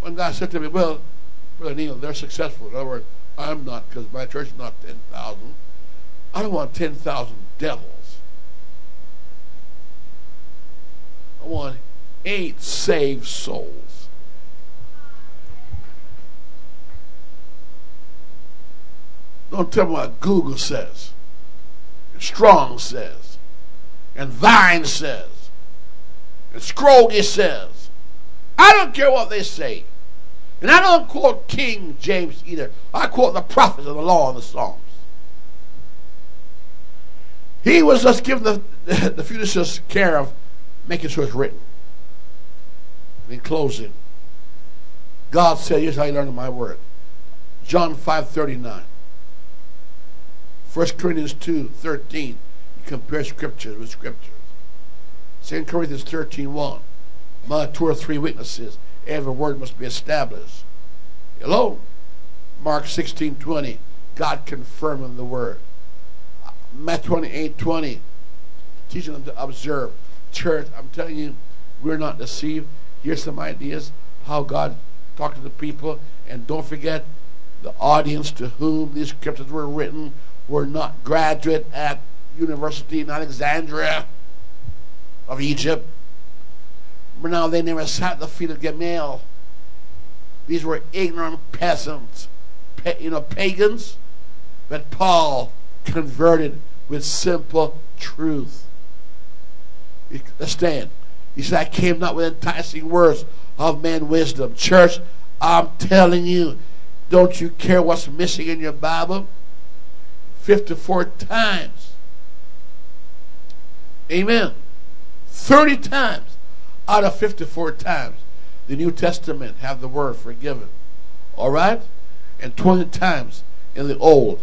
When God said to me, well, Brother Neil, they're successful. In other words, I'm not because my church is not 10,000. I don't want 10,000 devils. I want eight saved souls. Don't tell me what Google says, Strong says, and Vine says, and Scroggie says. I don't care what they say. And I don't quote King James either. I quote the prophets of the law and the Psalms. He was just given the, [LAUGHS] the, the care of making sure it's written. And In closing, God said, here's how you learn my word. John 5.39. 1 Corinthians 2.13. You compare scriptures with scriptures. 2 Corinthians 13.1. My two or three witnesses. Every word must be established. Hello? Mark 16.20. God confirming the word. Matthew 28, 20, teaching them to observe. Church, I'm telling you, we're not deceived. Here's some ideas how God talked to the people. And don't forget, the audience to whom these scriptures were written were not graduate at University in Alexandria of Egypt. But now they never sat at the feet of Gamaliel. These were ignorant peasants, you know, pagans. But Paul converted with simple truth. Understand? He said, I came not with enticing words of man wisdom. Church, I'm telling you, don't you care what's missing in your Bible? 54 times. Amen. 30 times out of 54 times the New Testament have the word forgiven. All right? And 20 times in the Old.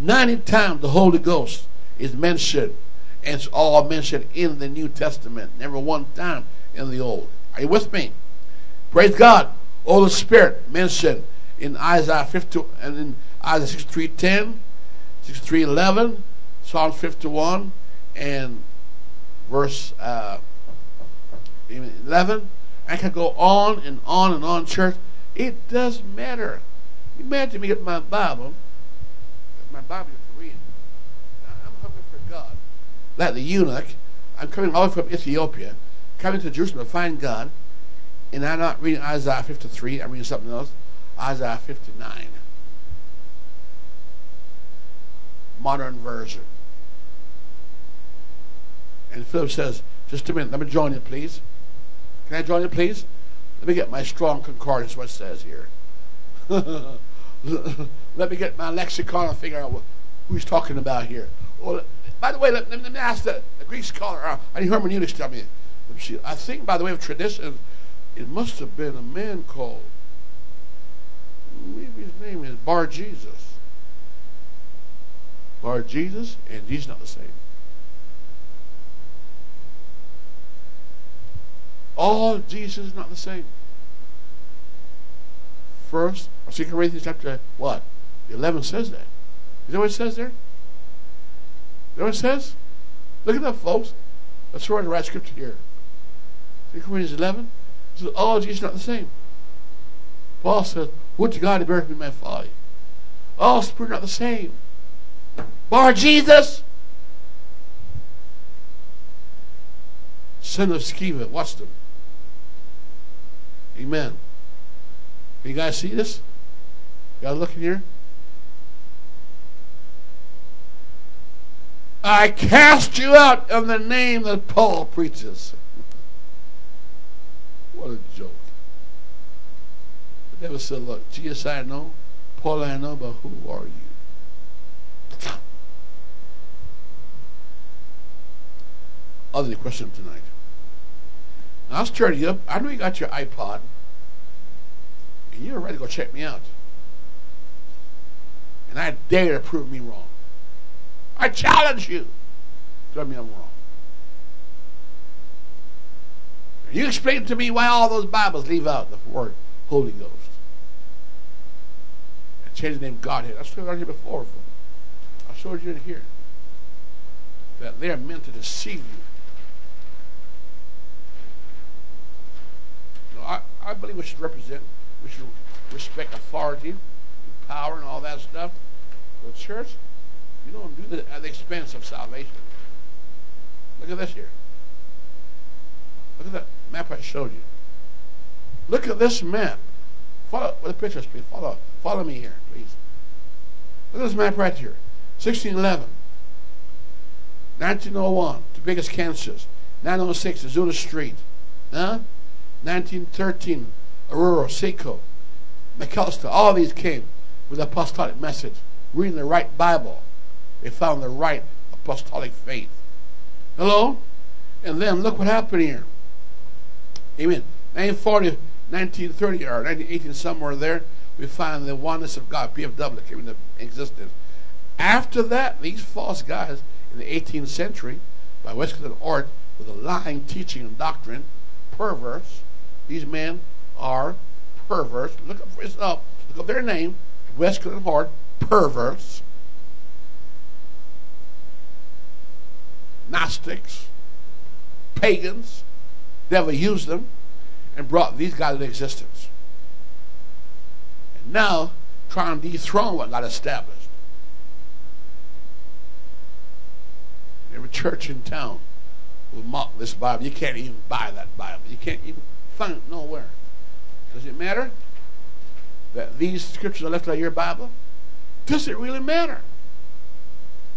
90 times the Holy Ghost is mentioned, and it's all mentioned in the New Testament, never one time in the Old. Are you with me? Praise God. Holy Spirit mentioned in Isaiah 50 and in Isaiah 63:10, 63:11, Psalm 51, and verse uh, 11. I can go on and on and on, church. It does matter. Imagine me get my Bible my Bible to read. I'm hungry for God. Like the eunuch, I'm coming all from Ethiopia, coming to Jerusalem to find God, and I'm not reading Isaiah 53, I'm reading something else. Isaiah 59. Modern version. And Philip says, just a minute, let me join you, please. Can I join you, please? Let me get my strong concordance, what it says here. [LAUGHS] let me get my lexicon and figure out what, who he's talking about here. By the way, let, let me ask the, the Greek scholar, uh, I need hermeneutics to tell me. I think, by the way of tradition, it must have been a man called, maybe his name is Bar Jesus. Bar Jesus, and he's not the same. All Jesus is not the same. First, 2 Corinthians chapter what? 11 says that. You know what it says there? Know what it says? Look at that, folks. Let's write the right scripture here. 2 Corinthians 11 it says, all Jesus not the same. Paul says, Would to God to bear me my folly. All spirit not the same. Bar Jesus. Son of Sceva, watch them. Amen. You guys see this? You guys looking here? I cast you out in the name that Paul preaches. what a joke. The devil said, Look, Jesus I know, Paul I know, but who are you? Other than the question tonight. Now, I'll start you up. I know you got your iPod and you're ready to go check me out. And I dare to prove me wrong. I challenge you. Tell me I'm wrong. You explain to me why all those Bibles leave out the word Holy Ghost. And change the name Godhead. I showed you before. I showed you in here. That they are meant to deceive you. I, I believe we should represent we should respect authority power and all that stuff. But church, you don't do that at the expense of salvation. Look at this here. Look at that map I showed you. Look at this map. Follow with the pictures, please. Follow, follow me here, please. Look at this map right here. 1611. 1901, Topeka, Kansas. 906, Azusa Street. Huh? 1913, Arroyo, Seco. McAlister, all these came with apostolic message, reading the right Bible. They found the right apostolic faith. Hello? And then look what happened here. Amen. 1940, 1930, or 1918, somewhere there, we find the oneness of God, PFW, came into existence. After that, these false guys in the 18th century, by Westcott and Hort, with a lying teaching and doctrine, perverse. These men are perverse. Look up, look up their name, Westcott and Hort, perverse. Gnostics, pagans. Devil used them and brought these guys into existence. And now trying to dethrone what got established. Every church in town will mock this Bible. You can't even buy that Bible. You can't even find it nowhere. Does it matter that these scriptures are left out of your Bible? Does it really matter?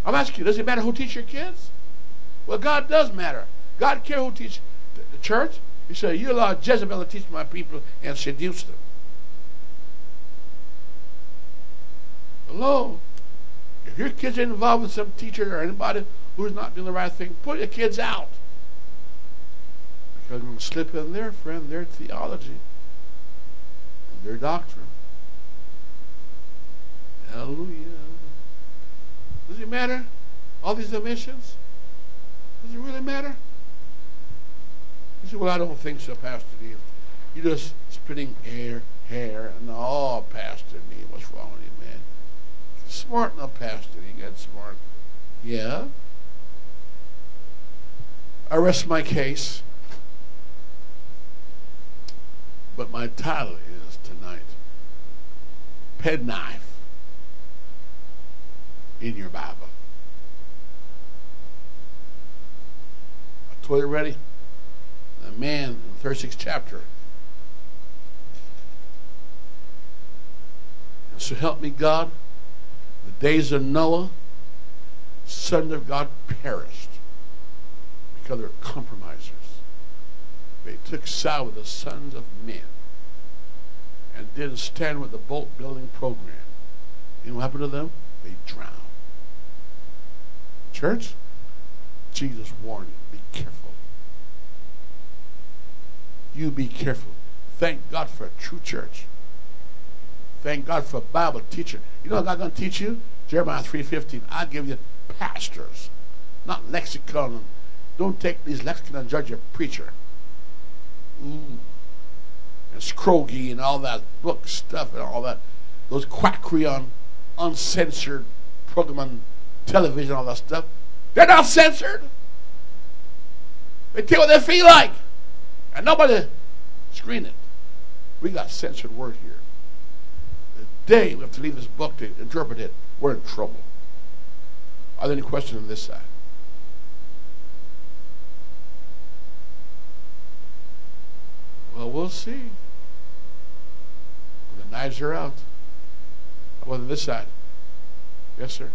I'm asking you, does it matter who teach your kids? Well, God does matter. God care who teach the church. He said, you allow Jezebel to teach my people and seduce them. Hello? If your kids are involved with some teacher or anybody who's not doing the right thing, put your kids out. Because you slip in there, friend, their theology and their doctrine. Hallelujah. Does it matter? All these omissions? It really matter? He said, well, I don't think so, Pastor Neil. You're just spitting air, hair, and oh, Pastor Neil, what's wrong with you, man? Smart enough, Pastor Neil. Get smart. Yeah? I rest my case. But my title is tonight Penknife in your Bible. You ready? The man in the 36th chapter. And so help me God, the days of Noah, son of God, perished because they're compromisers. They took side with the sons of men and didn't stand with the boat building program. You know what happened to them? They drowned. Church, Jesus warned careful. You be careful. Thank God for a true church. Thank God for a Bible teacher. You know what God's going to teach you? Jeremiah 3.15. I give you pastors, not lexicon. Don't take these lexicon and judge a preacher. Ooh. And Scroggie and all that book stuff and all that. Those quackery on uncensored program on television, all that stuff. They're not censored. They tell what they feel like. And nobody screen it. We got censored word here. The day we have to leave this book to interpret it, we're in trouble. Are there any questions on this side? Well, we'll see. The knives are out. How on this side? Yes, sir.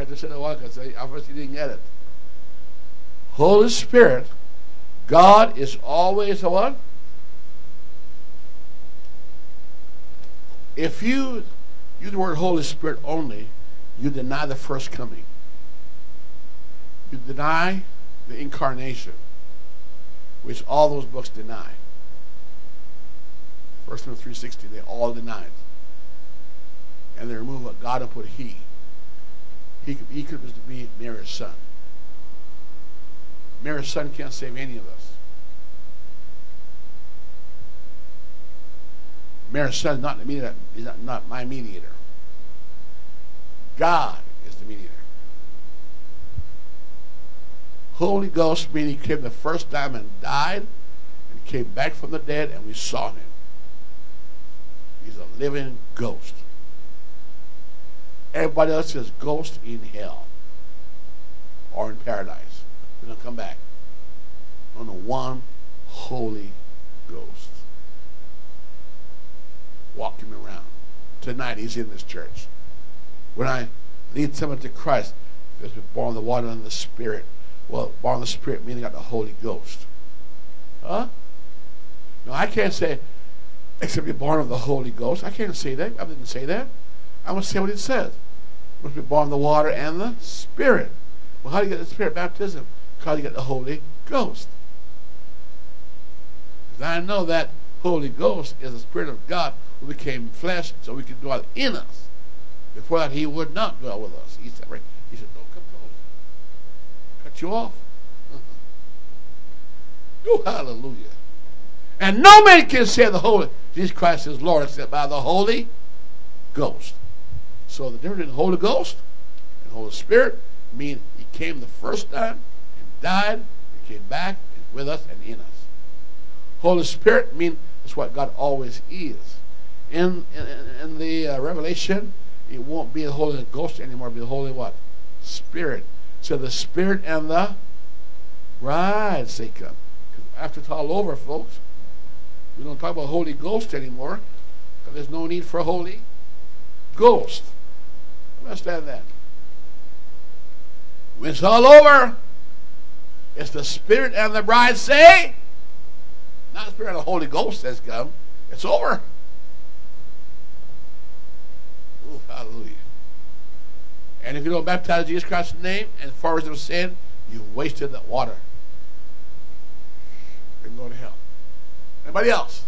I it once because I obviously didn't get it. Holy Spirit, God is always a what? If you use the word Holy Spirit only, you deny the first coming. You deny the incarnation, which all those books deny. First Timothy 360, they all deny it. And they remove what God and put he. He could, he could be Mary's son. Mary's son can't save any of us. Mary's son is not the mediator, is not, not my mediator. God is the mediator. Holy Ghost meaning he came the first time and died and came back from the dead and we saw him. He's a living ghost. Everybody else is ghost in hell or in paradise. They're going to come back. On the one Holy Ghost. Walking around. Tonight he's in this church. When I lead someone to Christ, because we're born of the water and the Spirit, well, born of the Spirit meaning got the Holy Ghost. Huh? No, I can't say except be born of the Holy Ghost. I can't say that. I didn't say that. I'm going to see what it says. You must be born of the water and the Spirit. Well, how do you get the Spirit baptism? How do you get the Holy Ghost? Because I know that Holy Ghost is the Spirit of God who became flesh so we could dwell in us. Before that, he would not dwell with us. He said, he said don't come close. Cut you off. [LAUGHS] oh, hallelujah. And no man can say the Holy, Jesus Christ is Lord except by the Holy Ghost. So the difference in Holy Ghost and Holy Spirit mean he came the first time and died, and came back and with us and in us. Holy Spirit mean that's what God always is. In in, in the uh, Revelation, it won't be the Holy Ghost anymore. It'll be the Holy what? Spirit. So the Spirit and the bride say come. After it's all over, folks, we don't talk about Holy Ghost anymore there's no need for Holy Ghost. Understand that. When it's all over, it's the Spirit and the bride say, not the Spirit and the Holy Ghost says come. It's over. Ooh, hallelujah. And if you don't baptize Jesus Christ's name and forward of sin, you wasted that water. You can go to hell. Anybody else?